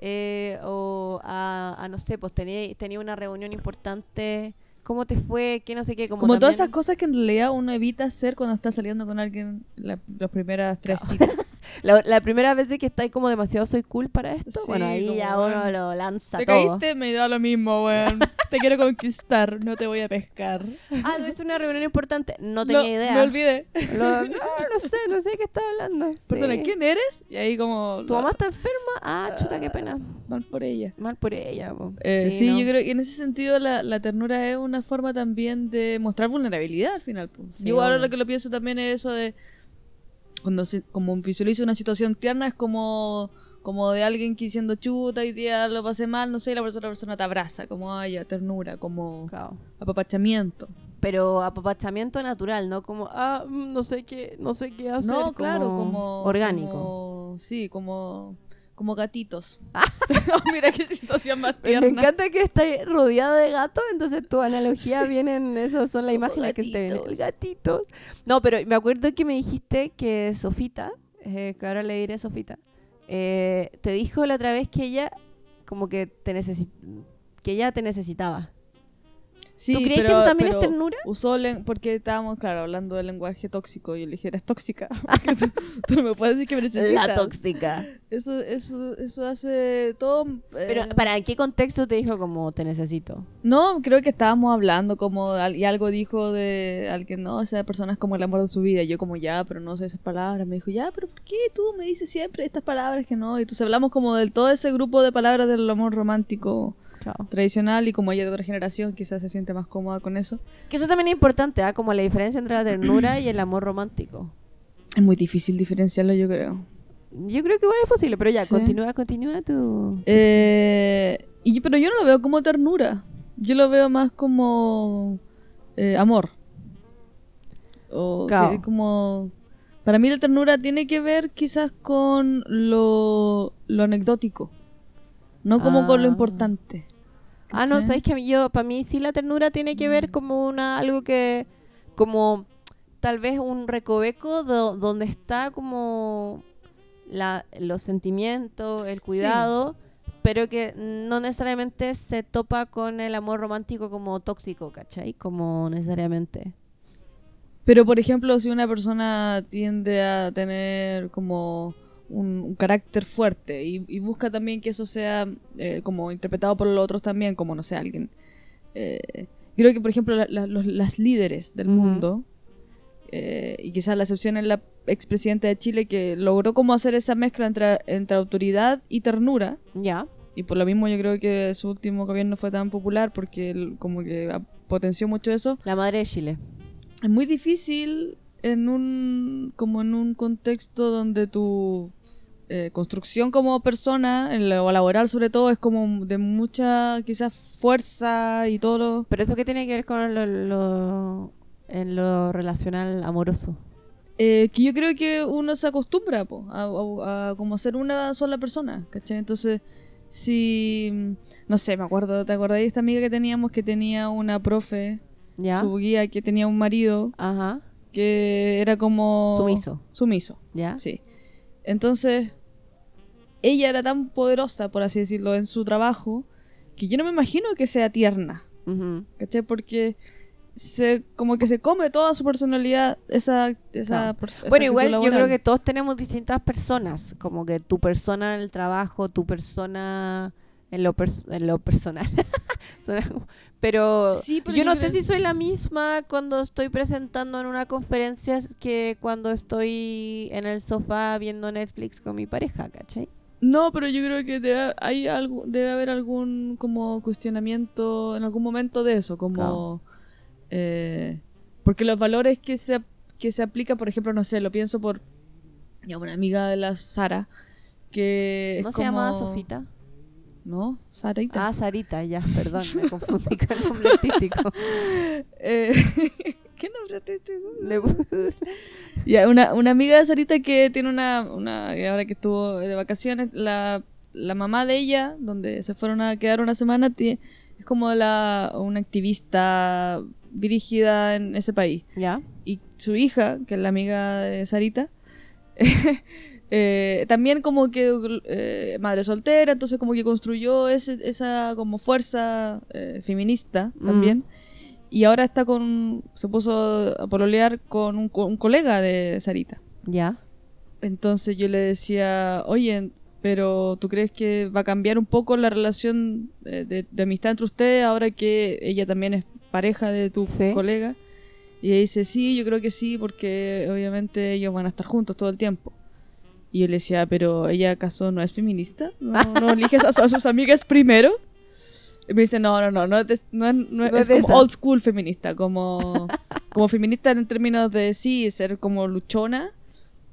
Eh, o a, a, no sé, pues tenía, tenía una reunión importante. ¿Cómo te fue? ¿Qué no sé qué? Como, Como, todas esas cosas que en realidad uno evita hacer cuando está saliendo con alguien la- las primeras tres citas. (laughs) La, la primera vez de que estáis como demasiado soy cool para esto, Sí, bueno, ahí ya uno lo lanza Te todo. caíste, me da lo mismo, weón. Te quiero conquistar, no te voy a pescar. Ah, tuviste una reunión importante. No tenía No, idea. Me olvidé. Lo- no, no sé, no sé de qué estás hablando. Sí. Perdona, ¿quién eres? Y ahí como... ¿Tu mamá está enferma? Ah, chuta, qué pena. Mal por ella. Mal por ella. Eh, sí, no. yo creo que en ese sentido la, la ternura es una forma también de mostrar vulnerabilidad al final. yo ahora lo que lo pienso también es eso de cuando se, como visualizo una situación tierna es como como de alguien que diciendo chuta y día lo pasé mal, no sé, y la otra persona te abraza, como haya ternura, como Claro. apapachamiento. Pero apapachamiento natural, no como, ah, mm, no sé qué, no sé qué hacer. no, claro, como orgánico. como- sí, como como gatitos. (laughs) Oh, mira qué situación más Me tierna. encanta que estáis rodeada de gatos, entonces tu analogía Sí. vienen, esas son las imágenes que se ven. El gatitos. gatito. No, pero me acuerdo que me dijiste que Sofita, eh, que ahora le diré Sofita, eh, te dijo la otra vez que ella como que te que ella te necesitaba. Sí, ¿Tú crees que eso también es ternura? Usó porque estábamos, claro, hablando del lenguaje tóxico y yo le dije, eres tóxica. (laughs) Tú, tú no me puedes decir que necesitas. La tóxica. Eso, eso, eso hace todo... eh, Pero ¿para qué contexto te dijo como te necesito? No, creo que estábamos hablando como y algo dijo de alguien, no, esa persona es como el amor de su vida. Y yo como ya, pero no sé esas palabras. Me dijo, ya, pero ¿por qué tú me dices siempre estas palabras que no? Y entonces hablamos como del todo ese grupo de palabras del amor romántico Claro. tradicional y como ella de otra generación quizás se siente más cómoda con eso. Que eso también es importante, ¿ah? como la diferencia entre la ternura y el amor romántico. Es muy difícil diferenciarlo, yo creo. Yo creo que igual es posible, pero ya, Sí. continúa, continúa tu... Eh, y, pero yo no lo veo como ternura. Yo lo veo más como eh, amor. O que- como... Para mí la ternura tiene que ver quizás con lo, lo anecdótico. No como con lo Ah. importante. Ah, no, sabéis que yo, para mí sí la ternura tiene que ver Mm. como una, algo que, como tal vez un recoveco do- donde está como la, los sentimientos, el cuidado, pero que no necesariamente se topa con el amor romántico como tóxico, ¿cachai? Como necesariamente. Pero, por ejemplo, si una persona tiende a tener como un, un carácter fuerte y, y busca también que eso sea eh, como interpretado por los otros también, como, no sé, alguien... eh, creo que, por ejemplo, la- la- los- las líderes del mundo, eh, y quizás la excepción es la expresidenta de Chile, que logró como hacer esa mezcla entre, entre autoridad y ternura, Ya. y por lo mismo yo creo que su último gobierno fue tan popular porque él como que potenció mucho eso, La madre de Chile. es muy difícil en un como en un contexto donde tu eh, construcción como persona en lo laboral sobre todo es como de mucha quizás fuerza y todo lo- Pero eso qué tiene que ver con lo, lo- en lo relacional amoroso. eh, que yo creo que uno se acostumbra po, a, a- a como ser una sola persona ¿cachai? entonces si no sé me acuerdo te acordás de esta amiga que teníamos que tenía una profe ¿Ya? su guía que tenía un marido Ajá. que era como Sumiso. sumiso ¿Ya? Sí. Entonces, ella era tan poderosa, por así decirlo, en su trabajo, que yo no me imagino que sea tierna. ¿cachai? Porque se, como que se come toda su personalidad esa, esa, esa Bueno, igual yo creo que todos tenemos distintas personas, como que tu persona en el trabajo, tu persona en lo, pers- en lo personal. (laughs) Pero, Sí, pero yo no sé si soy la misma cuando estoy presentando en una conferencia que cuando estoy en el sofá viendo Netflix con mi pareja, ¿cachai? No, pero yo creo que debe, hay algo, debe haber algún como cuestionamiento en algún momento de eso, como... Claro. eh, porque los valores que se, que se aplican, por ejemplo, no sé, lo pienso por ya, una amiga de la Sara, que... ¿No se llamaba como- Sofita? No, Sarita. Ah, Sarita, ya, perdón, me confundí con el nombre artístico. (laughs) Eh, ¿Qué artístico? Le- (laughs) (laughs) Ya, una, una amiga de Sarita que tiene una, una ahora que estuvo de vacaciones, la, la mamá de ella, donde se fueron a quedar una semana, es como la, una activista dirigida en ese país. ¿Ya? Y su hija, que es la amiga de Sarita, (laughs) eh, también como que eh, madre soltera, entonces como que construyó ese, esa como fuerza eh, feminista Mm. Y ahora está con, se puso a pololear con un, un colega de Sarita. ¿Ya? Entonces yo le decía, oye, pero ¿tú crees que va a cambiar un poco la relación de, de- de amistad entre ustedes ahora que ella también es pareja de tu Sí. colega? Y ella dice, sí, yo creo que sí, porque obviamente ellos van a estar juntos todo el tiempo. Y yo le decía, pero ¿ella acaso no es feminista? ¿No, no eliges a, a sus amigas primero? Me dice, no, no, no, no es, no no No es como old school feminista, como, (laughs) como feminista en términos de sí, ser como luchona,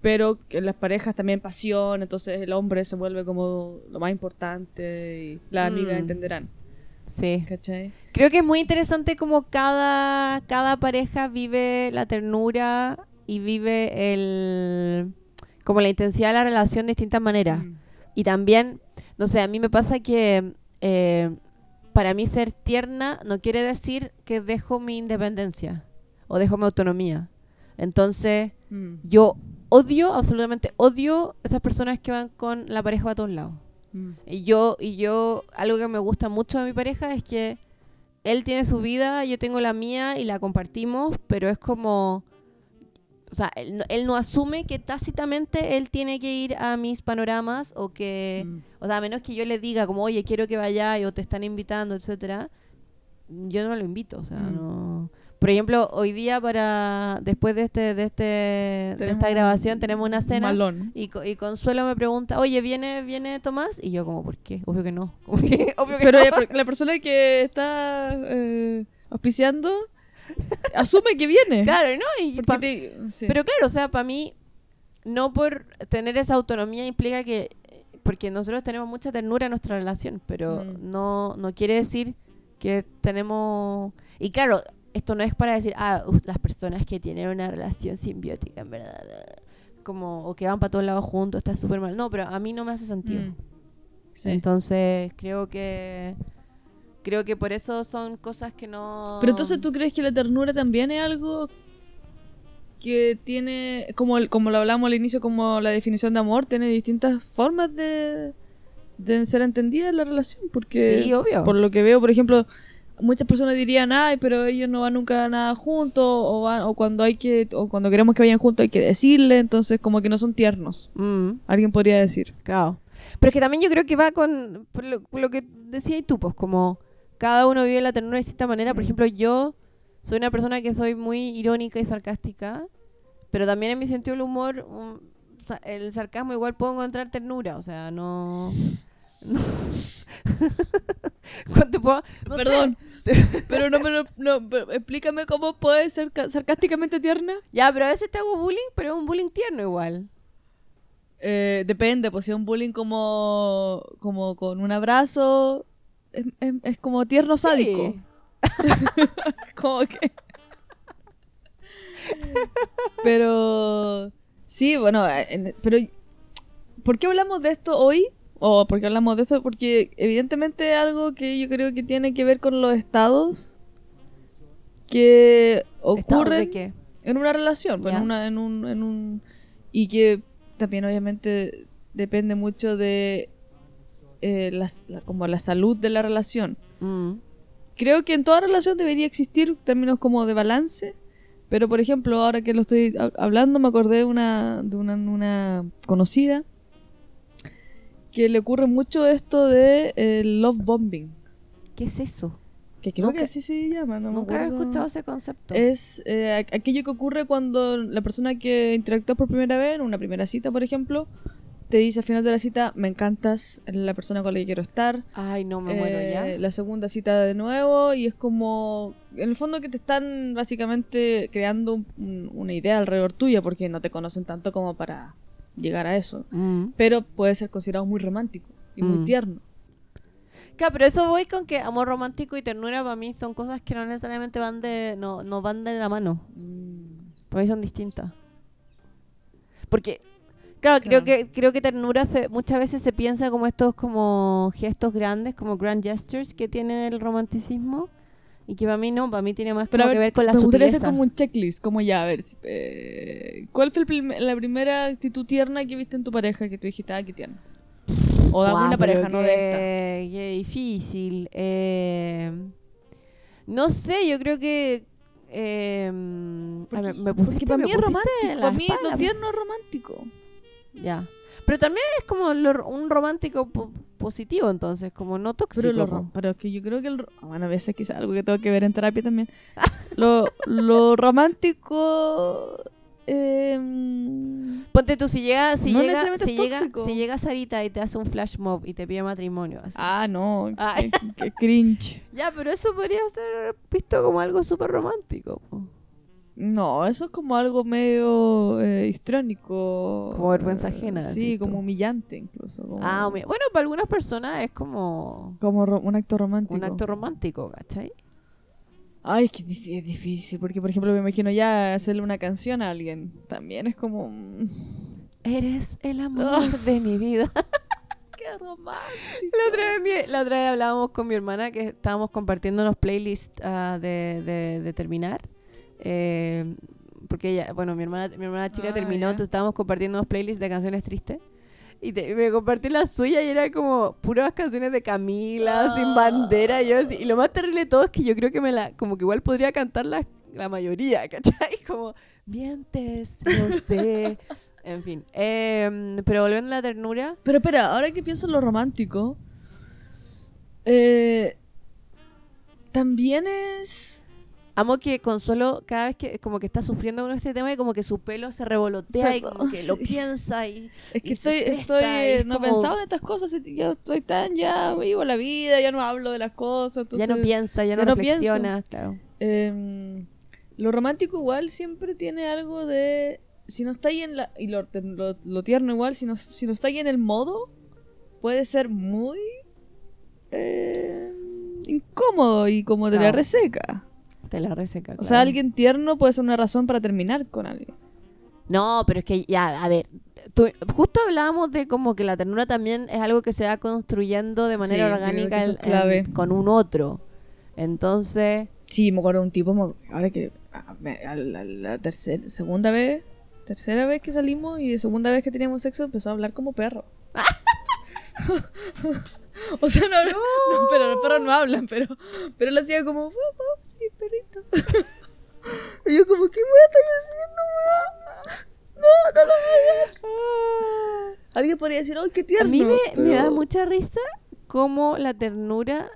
pero en las parejas también pasión, entonces el hombre se vuelve como lo más importante y las amigas Mm. entenderán, Sí. ¿cachai? Creo que es muy interesante como cada, cada pareja vive la ternura y vive el como la intensidad de la relación de distintas maneras. Mm. Y también, no sé, a mí me pasa que eh, para mí ser tierna no quiere decir que dejo mi independencia o dejo mi autonomía. Entonces, Mm. yo odio, absolutamente odio esas personas que van con la pareja a todos lados. Mm. Y yo, y yo, algo que me gusta mucho de mi pareja es que él tiene su vida, yo tengo la mía y la compartimos, pero es como, o sea, él no, él no asume que tácitamente él tiene que ir a mis panoramas o que, Mm. o sea, a menos que yo le diga como, oye, quiero que vaya o te están invitando, etcétera, yo no lo invito, o sea, Mm. no. Por ejemplo, hoy día para después de este de este de esta grabación tenemos una un cena malón. y, y Consuelo me pregunta, oye, ¿viene, ¿viene Tomás? Y yo como, ¿por qué? Obvio que no. (laughs) Obvio que Pero no. porque la persona que está eh, auspiciando (laughs) asume que viene. Claro, ¿no? Y Porque pa- te- sí. Pero claro, o sea, para mí, no por tener esa autonomía implica que... Porque nosotros tenemos mucha ternura en nuestra relación, pero Mm. no, no quiere decir que tenemos... Y claro, esto no es para decir, ah, uf, las personas que tienen una relación simbiótica, en verdad, como, o que van para todos lados juntos, está súper mal. No, pero a mí no me hace sentido. Mm. Sí. Entonces, creo que creo que por eso son cosas que no... Pero entonces tú crees que la ternura también es algo que tiene, como, el- como lo hablamos al inicio, como la definición de amor, tiene distintas formas de, de ser entendida en la relación. Porque Sí, obvio. por lo que veo, por ejemplo, muchas personas dirían, ay, pero ellos no van nunca a nada juntos, o, van- o cuando hay que, o cuando queremos que vayan juntos hay que decirle, entonces como que no son tiernos. Mm. Alguien podría decir. Claro. Pero es que también yo creo que va con por lo, lo que decías tú, pues como cada uno vive la ternura de distinta manera. Por Mm. ejemplo, yo soy una persona que soy muy irónica y sarcástica, pero también en mi sentido del humor, um, el sarcasmo igual puedo encontrar ternura, o sea, no... no. (laughs) Cuando puedo- no sé. Perdón, (laughs) pero no me lo, no, pero explícame cómo puede ser ca- sarcásticamente tierna. Ya, pero a veces te hago bullying, pero es un bullying tierno igual. Eh, depende, pues si es un bullying como, como con un abrazo, es, es- es como tierno sádico. Sí. (laughs) (laughs) Como que... pero sí, bueno, en- pero ¿por qué hablamos de esto hoy? ¿O por qué hablamos de esto? Porque evidentemente es algo que yo creo que tiene que ver con los estados que ¿Estados ocurren de qué? en una relación, Ya. en, una, en, un, en un... Y que también obviamente depende mucho de eh, las- la, como la salud de la relación. Mm. Creo que en toda relación debería existir términos como de balance, pero por ejemplo, ahora que lo estoy hab- hablando, me acordé de una, de una, una conocida que le ocurre mucho esto de eh, love bombing, ¿Qué es eso? que creo Nunca- que así se llama, no me Nunca he escuchado ese concepto. Es eh, aqu- aquello que ocurre cuando la persona que interactúa por primera vez, en una primera cita, por ejemplo, te dice al final de la cita, me encantas, eres la persona con la que quiero estar. Ay, no me muero Eh, ya. La segunda cita de nuevo y es como, en el fondo que te están básicamente creando un- un- una idea alrededor tuya porque no te conocen tanto como para llegar a eso. Mm. Pero puede ser considerado muy romántico y muy Mm. tierno. Claro, pero eso voy con que amor romántico y ternura para mí son cosas que no necesariamente van de no, no van de la mano. Para mí son distintas. Porque claro, creo que creo que ternura se, muchas veces se piensa como estos como gestos grandes, como grand gestures que tiene el romanticismo y que para mí no, para mí tiene más como a que ver, ver con la me sutileza. como un checklist, como ya, a ver, eh, ¿cuál fue el prim- la primera actitud tierna que viste en tu pareja que tú dijiste, ah, qué tierna? O de Guau, alguna pareja, no de esta. qué- difícil. Eh, no sé, yo creo que. eh, a ver, me pusiste, porque para me mí es romántico, para mí lo tierno es romántico. Ya. Pero también es como lo- un romántico po- positivo, entonces, como no tóxico. Pero, lo, pero es que yo creo que el, bueno, a veces quizás algo que tengo que ver en terapia también. (laughs) lo, lo romántico em, Ponte tú, si llega, si No llega, si llega, tóxico. si llega Sarita y te hace un flash mob y te pide matrimonio. así. Ah, no, qué, qué cringe. (laughs) Ya, pero eso podría ser visto como algo súper romántico. po. No, eso es como algo medio eh, histrónico. Como vergüenza ajena, Sí, tú. como humillante incluso. Como, Ah, bueno, para algunas personas es como como un acto romántico. un acto romántico, ¿cachai? Ay, es que es difícil, porque por ejemplo me imagino ya hacerle una canción a alguien. También es como... mm, Eres el (laughs) amor de mi vida. (laughs) ¡Qué romántico! La otra, vez, mi- la otra vez hablábamos con mi hermana que estábamos compartiendo unos playlists ah, de, de, de terminar. Eh, porque ella, bueno, mi hermana, mi hermana chica Ah, terminó, entonces estábamos compartiendo unos playlists de canciones tristes. Y te- me compartió la suya y era como puras canciones de Camila, sin bandera. Y, yo así- y lo más terrible de todo es que yo creo que me la, como que igual podría cantar la, la mayoría, (laughs) ¿cachai? Como, mientes, no sé. (laughs) En fin. Em, pero volviendo a la ternura, Pero espera, ahora que pienso en lo romántico, eh, también es... Amo que Consuelo, cada vez que como que está sufriendo con este tema, y como que su pelo se revolotea y como que lo (laughs) piensa y... Es que Y estoy, estoy, es no como- pensaba en estas cosas, y yo estoy tan ya vivo la vida, ya no hablo de las cosas, entonces, ya no piensa, ya no ya no reflexiona. Claro. em, lo romántico igual siempre tiene algo de, si no está ahí en la, y lo, lo, lo tierno igual, si no, si no está ahí en el modo, puede ser muy eh, incómodo y como de la Claro. reseca. La reseca. O sea, alguien tierno puede ser una razón para terminar con alguien. No, pero es que ya, a ver, justo hablábamos de como que la ternura también es algo que se va construyendo de manera Sí, orgánica con un otro. Entonces, Sí, me acuerdo de un tipo, ahora que a- a la, la tercera, segunda vez, tercera vez que salimos y segunda vez que teníamos sexo empezó a hablar como perro. (laughs) o sea, no, no, (laughs) no, pero los perros no hablan, pero, pero él hacía como, "Wow, wow, soy un perrito. (laughs) y yo como, ¿qué me estás haciendo, weón? No, no lo hagas. Alguien podría decir, ¡ay, qué a tierno! mí me, me da mucha risa cómo la ternura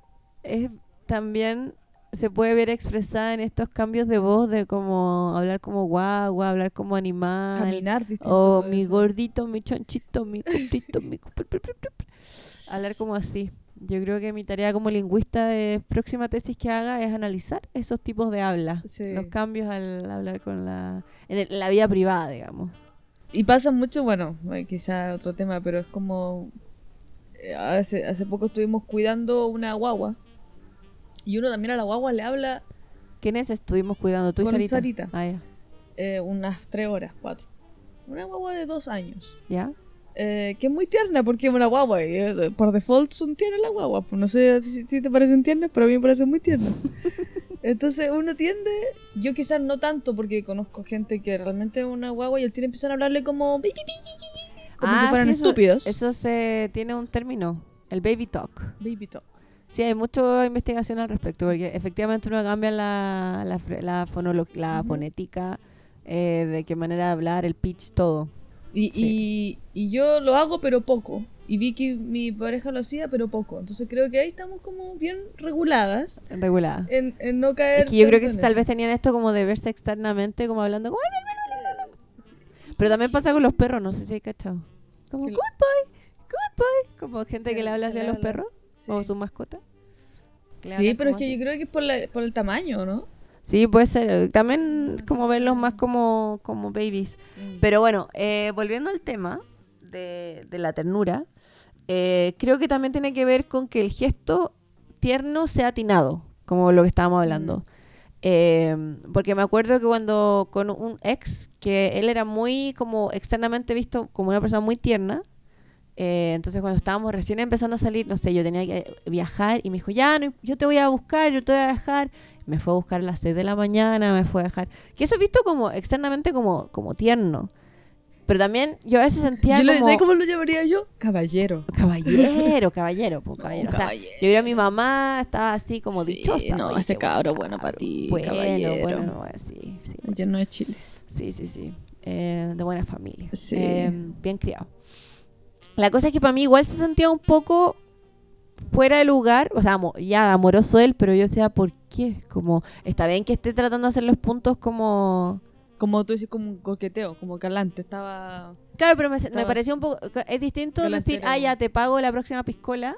es también se puede ver expresada en estos cambios de voz de como hablar como guagua, hablar como animal, Caminar distinto. o mi gordito, mi chanchito, mi gordito, mi hablar como así. Yo creo que mi tarea como lingüista de próxima tesis que haga es analizar esos tipos de habla, Sí. los cambios al hablar con la en, el- en la vida privada, digamos. Y pasa mucho, bueno, eh, quizá otro tema, pero es como. eh, hace, hace poco estuvimos cuidando una guagua. Y uno también a la guagua le habla ¿Quiénes estuvimos cuidando? ¿Tú y Con Sarita? Sarita. Ah, ya. eh, unas tres horas, cuatro. Una guagua de dos años. ¿Ya? Eh, que es muy tierna porque es una guagua. Y eh, por default son tiernas las guaguas. Pues no sé si, si te parecen tiernas, pero a mí me parecen muy tiernas. (laughs) Entonces uno tiende, yo quizás no tanto porque conozco gente que realmente es una guagua y el tiene empiezan a hablarle como como si Ah, fueran sí, eso- estúpidos. Eso se tiene un término, el baby talk. Baby talk. Sí, hay mucha investigación al respecto, porque efectivamente uno cambia la, la, la, la fonética, eh, de qué manera de hablar, el pitch, todo. Y, y, y yo lo hago, pero poco. Y Vicky, mi pareja, lo hacía, pero poco. Entonces creo que ahí estamos como bien reguladas Regulada. en, en no caer. Es que yo creo que tal vez tenían esto como de verse externamente, como hablando. Pero también pasa con los perros, no sé si hay cachado. Como Que good boy, good boy. Como gente que le habla así a los perros, Sí. o su mascota. Que Sí, pero es que así. yo creo que es por, la- por el tamaño, ¿no? Sí, puede ser. También como verlos más como, como babies. Pero bueno, eh, volviendo al tema de, de la ternura, eh, creo que también tiene que ver con que el gesto tierno sea atinado, como lo que estábamos hablando. Eh, porque me acuerdo que cuando con un ex, que él era muy como externamente visto como una persona muy tierna, eh, entonces cuando estábamos recién empezando a salir, no sé, yo tenía que viajar y me dijo, ya, no, yo te voy a buscar, yo te voy a dejar. Me fue a buscar a las 6 de la mañana, me fue a dejar. Que eso es visto como externamente como, como tierno. Pero también yo a veces sentía Yo como... ¿sabes cómo lo llamaría yo? Caballero. Caballero, (laughs) caballero, pues, No, caballero. O sea, caballero. yo vi a mi mamá, estaba así como Sí, dichosa. no, oye, ese qué cabro buen bueno pa' cabro. ti, Bueno, caballero. bueno, sí, sí. Ayer no es Chile. Sí, sí, sí. Eh, de buena familia. Sí. Eh, bien criado. La cosa es que para mí igual se sentía un poco fuera de lugar. O sea, ya amoroso él, pero yo decía, ¿por qué? Como, está bien que esté tratando de hacer los puntos como... Como tú dices, como un coqueteo, como galante. Estaba. Claro, pero me, pareció un poco... Es distinto decir, ah, ya te pago la próxima piscola.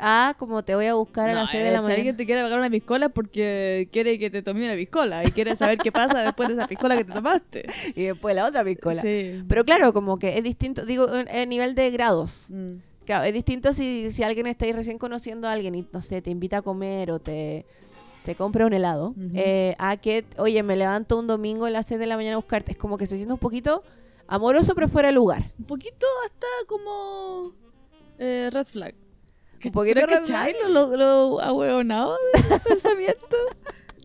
A como te voy a buscar a las 6 de la Si mañana. alguien te quiere pagar una piscola porque quiere que te tome una piscola y quiere saber qué pasa después de esa piscola que te tomaste. (laughs) Y después la otra piscola. Sí. Pero claro, como que es distinto, digo, en nivel de grados. Mm. Claro, es distinto si, si alguien está ahí recién conociendo a alguien y, no sé, te invita a comer o te, te compra un helado, Ujú. eh, a que, oye, me levanto un domingo a las 6 de la mañana a buscarte. Es como que se siente un poquito amoroso, pero fuera de lugar. Un poquito hasta como. eh, red flag. Un poquito ¿Pero red cachai lo, lo, lo ahueonado del (laughs) pensamiento?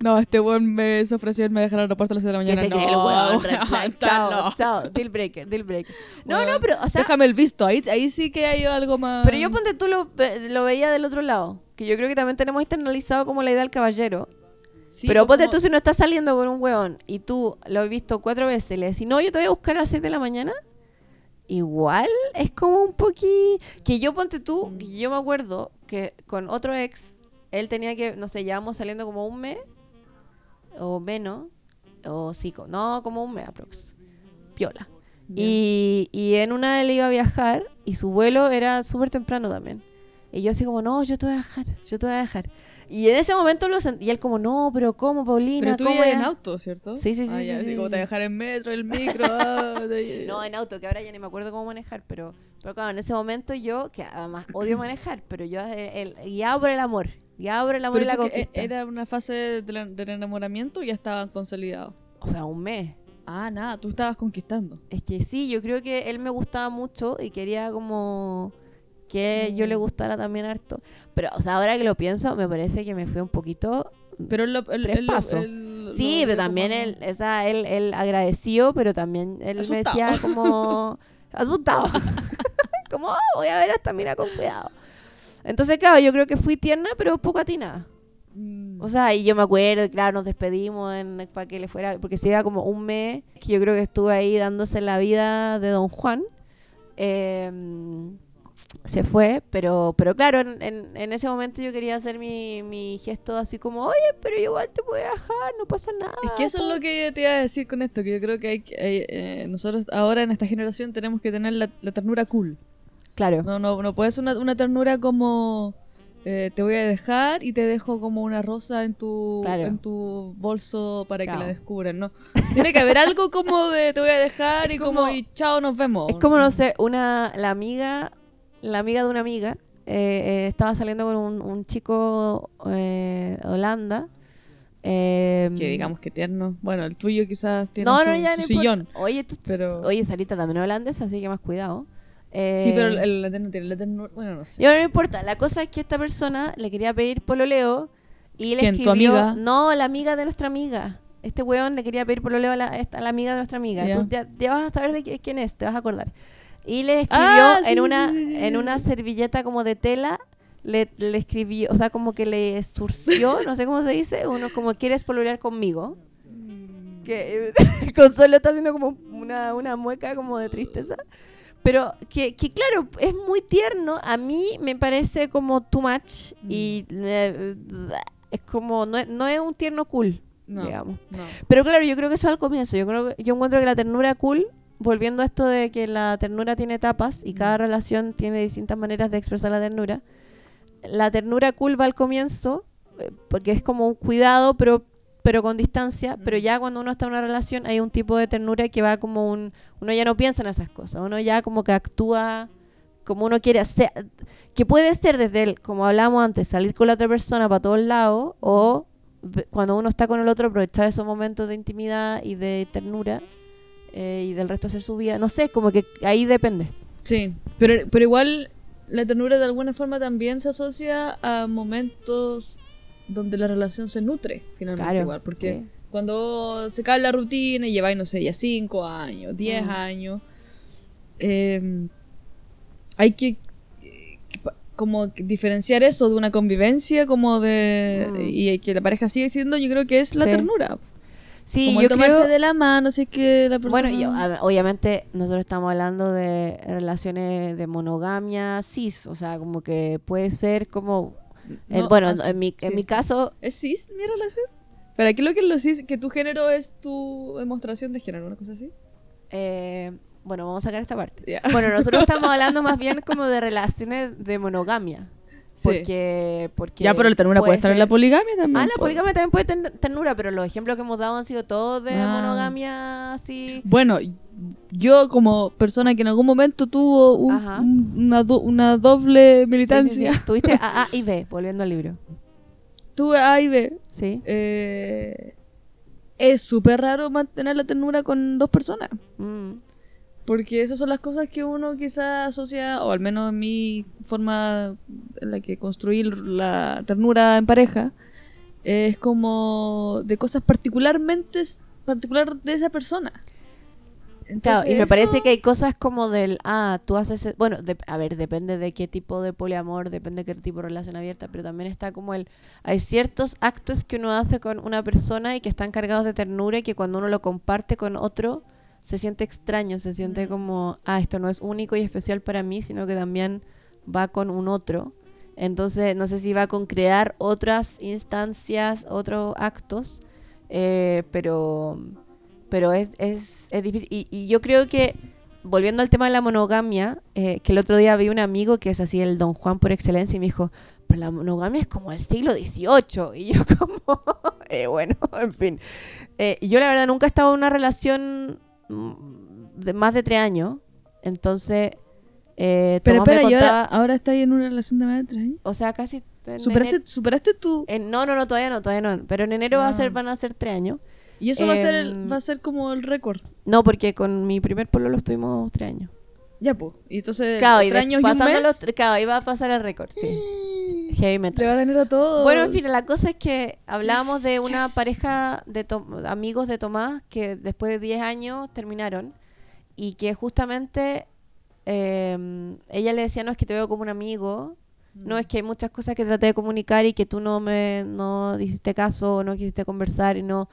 No, este weón me se ofreció irme a dejar al aeropuerto a las 6 de la Que mañana. no, el weón, (laughs) red flag. Chao, no. chao, deal breaker, deal breaker. No, no, pero, o sea, Déjame el visto, ahí, ahí sí que hay algo más. pero yo ponte tú lo, lo veía del otro lado, que yo creo que también tenemos internalizado como la idea del caballero. Sí, pero pues ponte como- tú si no estás saliendo con un weón y tú lo has visto cuatro veces y le decís, no, yo te voy a buscar a las 6 de la mañana. Igual es como un poquito... Que yo ponte tú, Mm. yo me acuerdo que con otro ex, él tenía que, no sé, llevamos saliendo como un mes o menos, o sí, no, como un mes aprox. Piola. Y, y en una él iba a viajar y su vuelo era súper temprano también. Y yo así como, no, yo te voy a dejar, yo te voy a dejar. Y en ese momento lo sentí, y él como, no, pero ¿cómo, Paulina? Pero tú ¿Cómo ibas es?". en auto, ¿cierto? Sí, sí, sí, Ah, sí, ya, sí, así como te dejar en metro, el micro. ah, (laughs) No, en auto, que ahora ya ni me acuerdo cómo manejar, pero, pero claro, en ese momento yo, que además odio (clears throat) manejar, pero yo eh, el, guiado por el amor, guiado por el amor Pero y la eh, conquista. ¿Era una fase del, del enamoramiento o ya estaban consolidados? O sea, un mes. Ah, nada, tú estabas conquistando. Es que sí, yo creo que él me gustaba mucho y quería como que yo le Mm. gustara también harto. Pero, o sea, ahora que lo pienso, me parece que me fui un poquito... Pero él, lo- él- Tres lo- pasos. Sí, pero también él, o sea, él, él agradecido, pero también él me Asustado. decía como... (laughs) asustado. (laughs) como, "Oh, voy a ver a esta mina con cuidado. Entonces, claro, yo creo que fui tierna, pero poco atinada. Mm. O sea, y yo me acuerdo, claro, nos despedimos en, para que le fuera, porque se iba como un mes, que yo creo que estuve ahí dándose la vida de Don Juan. Eh, se fue, pero pero claro, en, en- en ese momento yo quería hacer mi, mi gesto así como, oye, pero igual te voy a dejar, no pasa nada. Es que eso es lo que te iba a decir con esto, que yo creo que hay, hay, eh, nosotros ahora en esta generación tenemos que tener la, la ternura cool. Claro, No, no, no puede ser una, una ternura como eh, te voy a dejar y te dejo como una rosa en tu, Claro. en tu bolso para Claro. que la descubran, ¿no? Tiene que haber algo como de te voy a dejar y como, como- y chao, nos vemos. es como, no sé, una, la amiga, la amiga de una amiga, eh, eh, estaba saliendo con un, un chico eh, Holanda. eh, Que digamos que tierno. Bueno, el tuyo quizás tiene no, su, no, ya su no sillón. Oye, tú, pero- oye, Sarita también es holandesa, así que más cuidado. Eh, Sí, pero el, el eterno tiene el eterno. Bueno, no sé. Y ahora no importa. La cosa es que esta persona le quería pedir pololeo y le ¿Quién, tu escribió... amiga? No, la amiga de nuestra amiga. Este weón le quería pedir pololeo a la, a la amiga de nuestra amiga. Tú ya, ya vas a saber de qui- quién es, te vas a acordar. Y le escribió Ah, sí, en una sí, sí, en una servilleta como de tela, le, le escribió, o sea, como que le surció, (laughs) no sé cómo se dice, uno como quieres pololear conmigo. Que (laughs) Consuelo está haciendo como una, una mueca como de tristeza. Pero que, que claro, es muy tierno. A mí me parece como too much. Y eh, es como, no, es- no es un tierno cool, No, digamos. no. Pero claro, yo creo que eso es al comienzo. Yo creo yo encuentro que la ternura cool, volviendo a esto de que la ternura tiene etapas y cada relación tiene distintas maneras de expresar la ternura. La ternura cool va al comienzo, eh, porque es como un cuidado, pero pero con distancia, pero ya cuando uno está en una relación hay un tipo de ternura que va como un uno ya no piensa en esas cosas, uno ya como que actúa como uno quiere hacer, que puede ser desde el, como hablamos antes, salir con la otra persona para todos lados o cuando uno está con el otro aprovechar esos momentos de intimidad y de ternura eh, y del resto hacer su vida, no sé, como que ahí depende. Sí, pero, pero igual la ternura de alguna forma también se asocia a momentos donde la relación se nutre, finalmente Claro, igual, porque sí. cuando se cae la rutina y lleváis, no sé, ya 5 años, 10 Mm. años, eh, hay que como diferenciar eso de una convivencia como de Mm. y que la pareja sigue siendo yo creo que es la Sí. ternura Sí, como yo el tomarse creo... de la mano es que la persona Bueno, yo, obviamente nosotros estamos hablando de relaciones de monogamia cis, o sea, como que puede ser como... No, bueno, en, mi, en sí, mi sí. caso, ¿Es cis mi relación? ¿Para qué es lo que es lo cis? ¿Que tu género es tu demostración de género? ¿Una cosa así? eh, bueno, vamos a sacar esta parte. Bueno, nosotros (laughs) estamos hablando más bien como de relaciones de monogamia. Sí. Porque, porque ya, pero la ternura puede, estar en la poligamia también. Ah, la po. poligamia también puede tener ternura, pero los ejemplos que hemos dado han sido todos de Ah. monogamia así. Bueno, yo como persona que en algún momento tuvo un- una, do- una doble sí, militancia, sí. Tuviste (laughs) A, A y B, volviendo al libro. tuve A y B. Sí. eh, es súper raro mantener la ternura con dos personas. Mm. Porque esas son las cosas que uno quizás asocia, o al menos en mi forma en la que construí la ternura en pareja, es como de cosas particularmente particular de esa persona. Claro, y me parece que hay cosas como del, ah, tú haces, e- bueno, de- a ver, depende de qué tipo de poliamor, depende de qué tipo de relación abierta, pero también está como el, hay ciertos actos que uno hace con una persona y que están cargados de ternura y que cuando uno lo comparte con otro, se siente extraño, se siente Mm. como, ah, esto no es único y especial para mí, sino que también va con un otro. Entonces, no sé si va con crear otras instancias, otros actos, eh, pero pero es, es, es difícil. Y, y yo creo que, volviendo al tema de la monogamia, eh, que el otro día vi un amigo que es así el don Juan por excelencia y me dijo, pero la monogamia es como el siglo XVIII. Y yo (laughs) como, eh, bueno, en fin. Eh, yo la verdad nunca he estado en una relación de más de tres años. Entonces, eh, Pero espera, ¿y ahora, contaba- ahora estás en una relación de más de tres años? o sea, casi... ¿Superaste, enero- superaste en- no, no, no, todavía no, todavía no. Pero en enero va a ser, Ah. van a ser tres años. Y eso va, a ser el- Em, va a ser como el récord. No, porque con mi primer pololo estuvimos tres años. Ya, pues. Y entonces, Claro, y años y un pasando mes, los claro, iba a pasar el récord, sí. Heavy metal. le va a ganar a todos. Bueno, en fin, la cosa es que hablábamos de una yes. pareja de Tom- amigos de Tomás que después de 10 años terminaron y que justamente eh, ella le decía, no es que te veo como un amigo, no es que hay muchas cosas que traté de comunicar y que tú no me no hiciste caso, no quisiste conversar y no...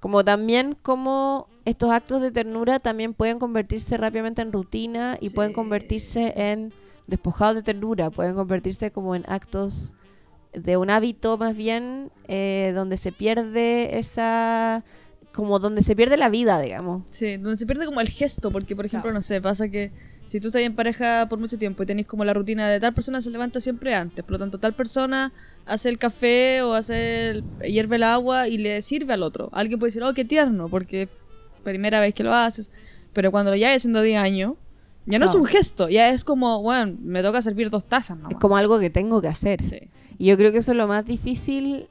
Como también como estos actos de ternura también pueden convertirse rápidamente en rutina y pueden convertirse en despojados de ternura, pueden convertirse como en actos de un hábito más bien eh, donde se pierde esa como donde se pierde la vida digamos Sí, donde se pierde como el gesto, porque por ejemplo, Claro. no sé, pasa que si tú estás en pareja por mucho tiempo y tenéis como la rutina de tal persona se levanta siempre antes, por lo tanto tal persona hace el café o hace el, hierve el agua y le sirve al otro. Alguien puede decir, oh, qué tierno, porque primera vez que lo haces, pero cuando lo ya haciendo 10 años, ya no es un gesto, ya es como, bueno, me toca servir dos tazas nomás. es como algo que tengo que hacer Sí. y yo creo que eso es lo más difícil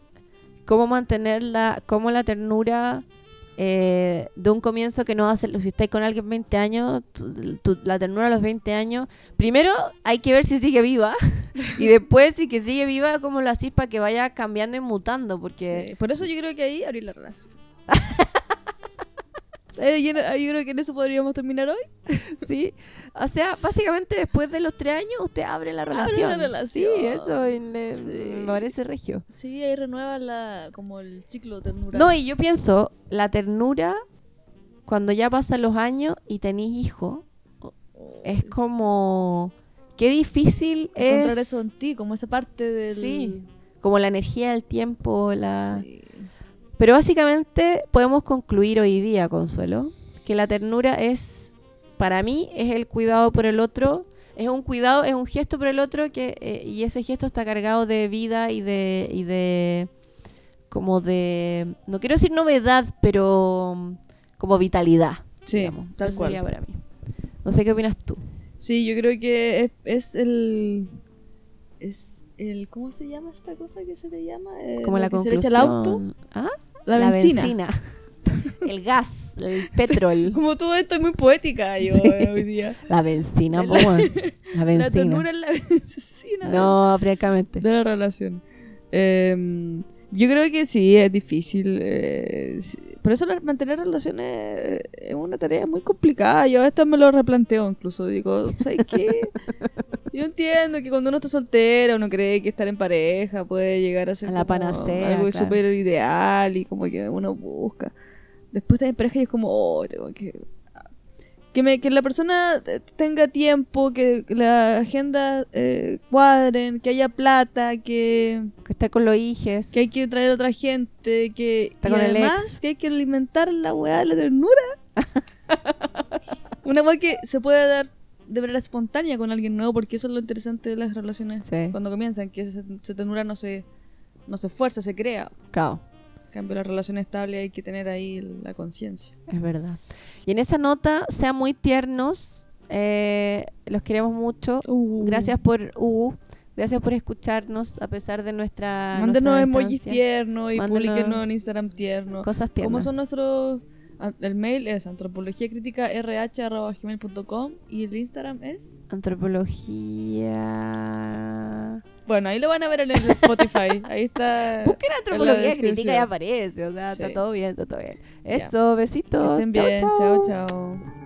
cómo mantener la cómo la ternura eh, de un comienzo que no va a ser si estáis con alguien 20 años tu- tu- la ternura a los 20 años primero hay que ver si sigue viva (laughs) y después si que sigue viva cómo lo hacís para que vaya cambiando y mutando porque Sí, Por eso yo creo que ahí abrir la relación. (laughs) Eh, yo, creo que en eso podríamos terminar hoy. (laughs) Sí, o sea, básicamente después de los tres años usted abre la Abre relación. la relación. Sí, eso Sí. me parece regio. Sí, ahí renueva la, como el ciclo ternura. No, y yo pienso, la ternura, cuando ya pasan los años y tenéis hijos, es como... Qué difícil encontrar es eso en ti, como esa parte del... Sí. como la energía, el tiempo, la... Sí. Pero básicamente podemos concluir hoy día, Consuelo, que la ternura es, para mí, es el cuidado por el otro, es un cuidado, es un gesto por el otro que eh, y ese gesto está cargado de vida y de y de como de no quiero decir novedad, pero como vitalidad. Sí, digamos. tal Eso cual. sería para mí. No sé qué opinas tú. Sí, yo creo que es, es el... Es el... ¿Cómo se llama esta cosa que se le llama? Eh, Como la se le echa al auto. ¿Ah? La, benzina. (laughs) el gas, el petrol. (laughs) Como todo esto es muy poética yo Sí. eh, hoy día. La benzina, (laughs) La-. La La benzina. ternura es la benzina. No, francamente. de la relación. Em, yo creo que sí, es difícil. eh, sí. Por eso mantener relaciones eh, es una tarea muy complicada. Yo esta me lo replanteo incluso. Digo, ¿sabes qué? (laughs) Yo entiendo que cuando uno está soltera, uno cree que estar en pareja puede llegar a ser A la panacea, algo claro. súper ideal y como que uno busca. Después estar en pareja y es como, oh, tengo que que, me, que la persona tenga tiempo, que la agenda eh, cuadren, que haya plata, que, Que está con los hijes. que hay que traer otra gente, que Está y con el además ex. que hay que alimentar la weá de la ternura. (laughs) Una weá que se puede dar de manera espontánea con alguien nuevo, porque eso es lo interesante de las relaciones Sí. cuando comienzan, que esa, ternura no se, no se fuerza, se crea. Claro, cambio, la relación estable hay que tener ahí la conciencia. es verdad. Y en esa nota, sean muy tiernos. eh, los queremos mucho. Uh. Gracias por uh, gracias por escucharnos a pesar de nuestra Mándenos emojis tiernos y publiquenos en Instagram tierno. Cosas tiernas. ¿Cómo son nuestros...? ah, El mail es antropologiacrítica.rh.gmail.com y el Instagram es... Antropología. Bueno, ahí lo van a ver en el Spotify. (laughs) Ahí está... Busquen antropología crítica y aparece. O sea, está todo bien, está todo bien. Eso, besitos. Que estén Chau, bien. chau. chao. chao.